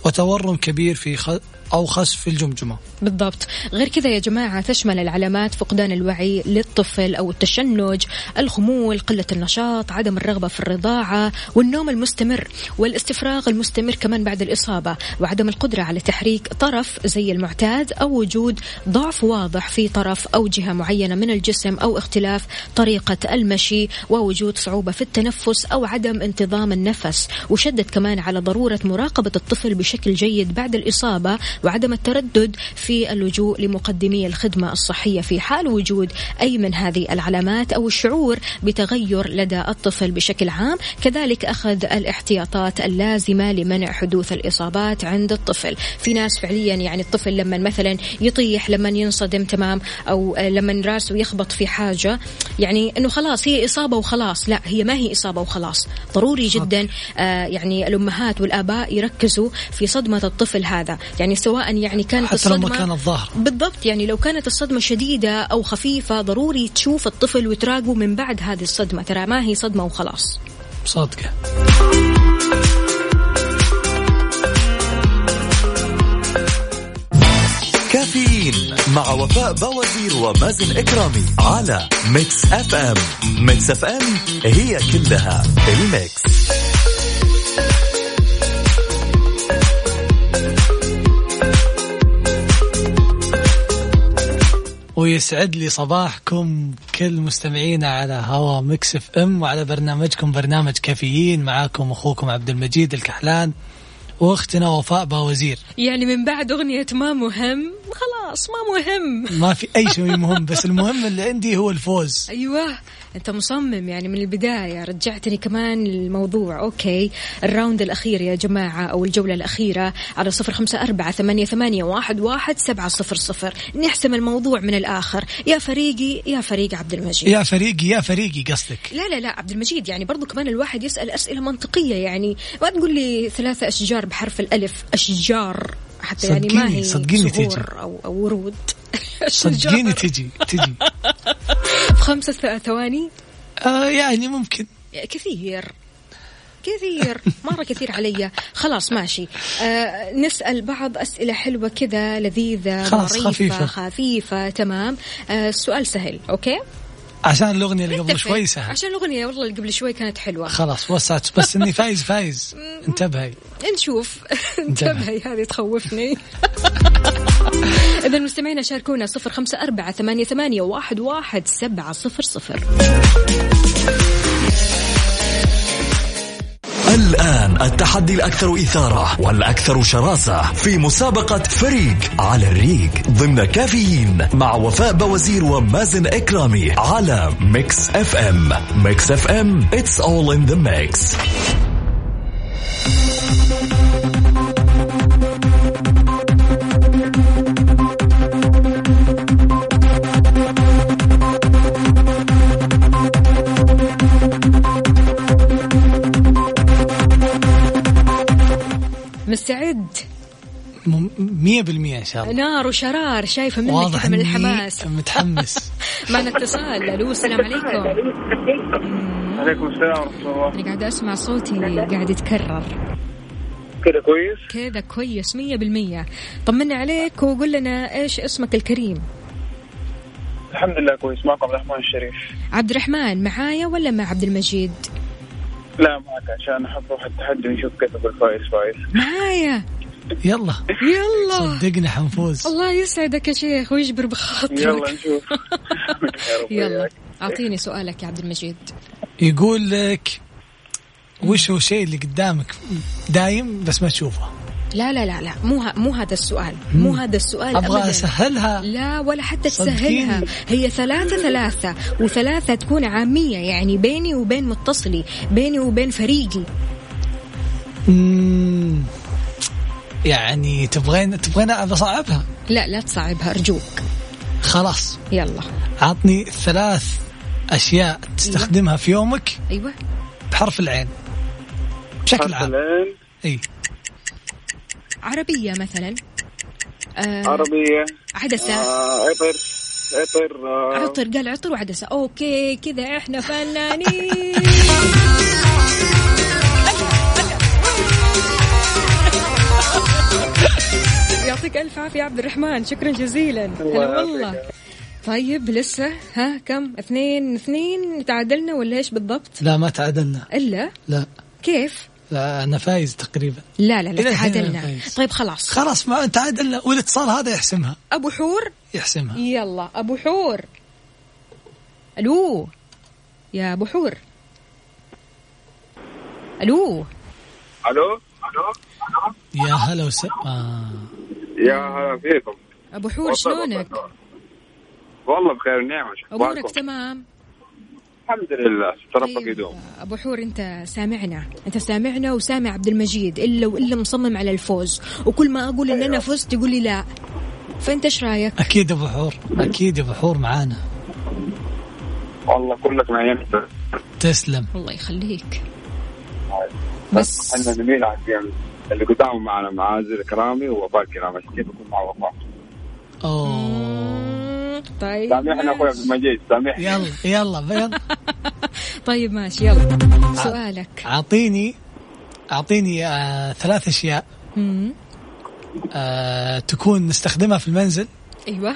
وتورم كبير في. أو خسف في الجمجمة. بالضبط. غير كذا يا جماعة تشمل العلامات فقدان الوعي للطفل أو التشنج الخمول قلة النشاط عدم الرغبة في الرضاعة والنوم المستمر والاستفراغ المستمر كمان بعد الإصابة وعدم القدرة على تحريك طرف زي المعتاد أو وجود ضعف واضح في طرف أو جهة معينة من الجسم أو اختلاف طريقة المشي ووجود صعوبة في التنفس أو عدم انتظام النفس وشدد كمان على ضرورة مراقبة الطفل بشكل جيد بعد الإصابة وعدم التردد في اللجوء لمقدمي الخدمة الصحية في حال وجود أي من هذه العلامات أو الشعور بتغير لدى الطفل بشكل عام. كذلك أخذ الاحتياطات اللازمة لمنع حدوث الإصابات عند الطفل. في ناس فعليا يعني الطفل لما مثلا يطيح لما ينصدم تمام أو لما راسه يخبط في حاجة يعني أنه خلاص هي إصابة وخلاص. لا هي ما هي إصابة وخلاص. ضروري جدا آه يعني الأمهات والآباء يركزوا في صدمة الطفل هذا. يعني سواء يعني كانت حتى الصدمة لما كانت ظاهرة. بالضبط يعني لو كانت الصدمة شديدة أو خفيفة ضروري تشوف الطفل وتراقبه من بعد هذه الصدمة. ترى ما هي صدمة وخلاص. صادقة. كافيين مع وفاء باوزير ومازن إكرامي على Mix FM Mix FM it's all in the mix ويسعد لي صباحكم كل مستمعينا على هوا Mix FM وعلى برنامجكم برنامج كافيين. معاكم أخوكم عبد المجيد الكحلان وأختنا وفاء باوزير. يعني من بعد أغنية ما مهم خلاص ما مهم. ما في أي شيء مهم بس المهم اللي عندي هو الفوز. أيوه. انت مصمم يعني من البداية رجعتني كمان للموضوع. Okay ال round الأخير يا جماعة أو الجولة الأخيرة على صفر خمسة أربعة ثمانية, ثمانية واحد, واحد سبعة صفر صفر. نحسم الموضوع من الآخر. يا فريقي يا فريق عبد المجيد. يا فريقي يا فريقي قصدك. لا لا لا عبد المجيد يعني برضو كمان الواحد يسأل أسئلة منطقية يعني ما تقول لي ثلاثة أشجار بحرف الألف أشجار حتى يعني ما صدقيني- هي صدقيني أو أو ورود. صدقيني. تجي تجي. في خمسة ث- ثواني. آه يعني ممكن. كثير. كثير. مرة كثير علي. خلاص ماشي. آه نسأل بعض أسئلة حلوة كذا لذيذة خلاص، خفيفة. خفيفة تمام. آه السؤال سهل أوكي؟ عشان الأغنية اللي قبل. شوي سهل عشان الأغنية والله اللي قبل شوي كانت حلوة. خلاص وسعت بس إني فايز فايز. انتبهي. نشوف. انتبه. انتبهي هذه تخوفني. إذا مستمعينا شاركونا صفر خمسة أربعة ثمانية, ثمانية واحد, واحد سبعة صفر صفر. الآن التحدي الأكثر إثارة والأكثر شراسة في مسابقة فريق على الريق ضمن كافيين مع وفاء باوزير ومازن إكرامي على Mix FM. Mix FM it's all in the mix. مستعد؟ م- مية بالمية إن شاء الله. نار وشرار شايفة منك واضح من الحماس. متحمس. معنا اتصال. ألو السلام عليكم. عليكم السلام ورحمة الله. أنا قاعدة أسمع صوتي قاعد يتكرر. كذا كويس؟ كذا كويس مية بالمية. طمنا عليك وقول لنا إيش اسمك الكريم؟ الحمد لله كويس. معكم عبد الرحمن الشريف. عبد الرحمن معايا ولا مع عبد المجيد؟ لا معك عشان أحب أروح التحدي ونشوف كيف أقول فايز فايز. معايا. يلا. يلا. صدقني حنفوز. الله يسعدك يا شيخ ويجبر بخاطرك. يلا نشوف. يلا. أعطيني سؤالك يا عبد المجيد. يقول لك وش هو الشيء اللي قدامك دايم بس ما تشوفه؟ لا لا لا لا. مو ه... مو هذا السؤال. مو هذا السؤال أبغى أبداً. أسهلها. لا ولا حتى. تسهلها. هي ثلاثة ثلاثة وثلاثة تكون عامية يعني بيني وبين متصلي بيني وبين فريقي. مم. يعني تبغين تبغين أصعبها؟ لا لا تصعبها. أرجوك. خلاص. يلا. عطني ثلاث أشياء تستخدمها في يومك أيوة. بحرف العين. بشكل حرف عام. العين. إي. عربية مثلا. آه عربية. عدسة. آه، عطر. عطر آه، عطر قال عطر وعدسة. أوكي كذا إحنا فنانين. يعطيك ألف عافية يا عبد الرحمن. شكرا جزيلا. هلا والله. طيب لسه؟ ها كم؟ اثنين اثنين. تعادلنا ولا إيش بالضبط؟ لا ما تعادلنا. إلا؟ لا. كيف؟ أنا فايز تقريبا. لا لا لا تعادلنا. طيب خلاص. خلاص ما تعادلنا. والاتصال هذا يحسمها. أبو حور؟ يحسمها. يلا أبو حور. ألو؟ يا أبو حور. ألو؟ ألو؟ ألو؟ يا هلا وس آه. يا هلا فيكم. أبو حور شلونك؟ والله بخير ونعمة شو أمورك؟ تمام؟ الحمد لله. تربك طيب يدوم. أبو حور أنت سامعنا. أنت سامعنا وسامع عبد المجيد إلا والا مصمم على الفوز. وكل ما أقول إن أنا فزت يقول لي لا. فأنت إيش رأيك؟ أكيد أبو حور أكيد أبو حور معانا. والله كلك معي انت تسلم. الله يخليك. بس إحنا الجيم اللي قدام معنا معازر كرامي ووفاء كرامي عشان كيف يكون مع وفاء أوه. طيب سامحنا أخوي عبد المجيد سامحني يلا يلا يلا طيب ماشي يلا. سؤالك. أعطيني أعطيني آه ثلاث أشياء. آه تكون نستخدمها في المنزل أيوه.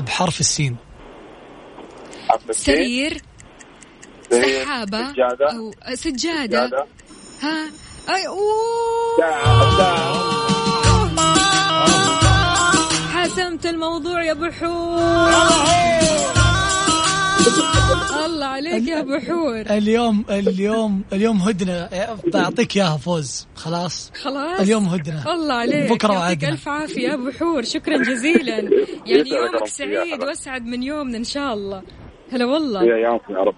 بحرف السين. سرير سرير، سحابة سجادة. أو سجادة. سجادة. ها؟ أي أوه. الموضوع يا أبو حور. الله. عليك يا أبو حور. اليوم اليوم اليوم هدنة. بعطيك إياها فوز. خلاص؟ خلاص؟ اليوم هدنة. الله عليك. بكرة يعطيك وعدنا. ألف عافية يا أبو حور. شكرا جزيلا. يعني يومك سعيد. وأسعد من يومنا إن شاء الله. هلا والله. يا يا رب.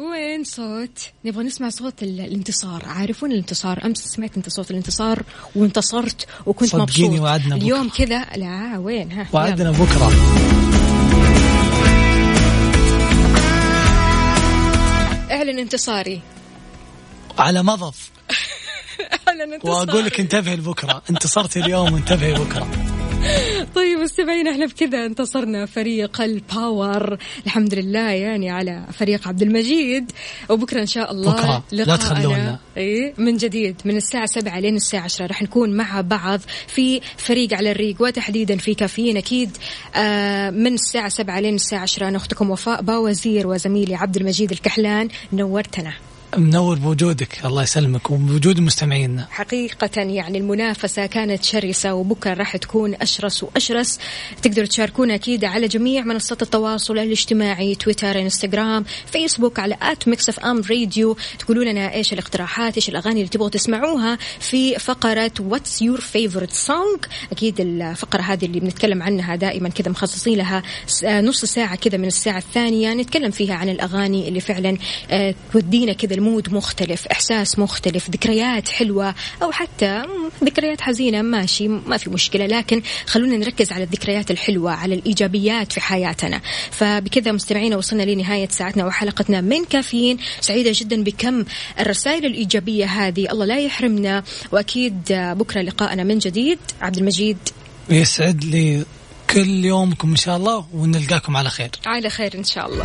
وين صوت؟ نبغى نسمع صوت ال- الانتصار. عارفون الانتصار؟ أمس سمعت أنت صوت الانتصار وانتصرت وكنت صدقيني مبسوط. وعدنا بكرة. اليوم كذا؟ لا وين؟ ها. وعدنا بكرة. اعلن انتصاري على مضض. اعلن انتصاري وأقول لك انتبهي لبكرة. انتصرت اليوم وانتبهي بكره طيب مستمعينا إحنا بكذا انتصرنا فريق ال power. الحمد لله يعني على فريق عبد المجيد. وبكرة إن شاء الله بكرة. لا تخلونا. اي من جديد من الساعة 7 لين الساعة 10 راح نكون مع بعض في فريق على الريق وتحديدا في كافيين أكيد. آه من الساعة 7 لين الساعة 10 أنا أختكم وفاء باوزير وزميلي عبد المجيد الكحلان. نورتنا. منور بوجودك. الله يسلمك وبوجود مستمعينا. حقيقة يعني المنافسة كانت شرسة وبكرة راح تكون أشرس وأشرس. تقدروا تشاركونا أكيد على جميع منصات التواصل الاجتماعي تويتر إنستغرام فيسبوك على at Mix FM Radio. تقولوا لنا إيش الاقتراحات إيش الأغاني اللي تبغوا تسمعوها في فقرة what's your favorite song أكيد الفقرة هذه اللي بنتكلم عنها دائما كذا مخصصين لها نص ساعة كذا من الساعة الثانية. نتكلم فيها عن الأغاني اللي فعلا آه، تودينا كذا المود مختلف إحساس مختلف ذكريات حلوة أو حتى ذكريات حزينة ماشي ما في مشكلة. لكن خلونا نركز على الذكريات الحلوة على الإيجابيات في حياتنا. فبكذا مستمعينا وصلنا لنهاية ساعتنا وحلقتنا من كافيين. سعيدة جدا بكم الرسائل الإيجابية هذه. الله لا يحرمنا وأكيد بكرة لقاءنا من جديد. عبد المجيد. يسعد لي كل يومكم إن شاء الله ونلقاكم على خير. على خير إن شاء الله.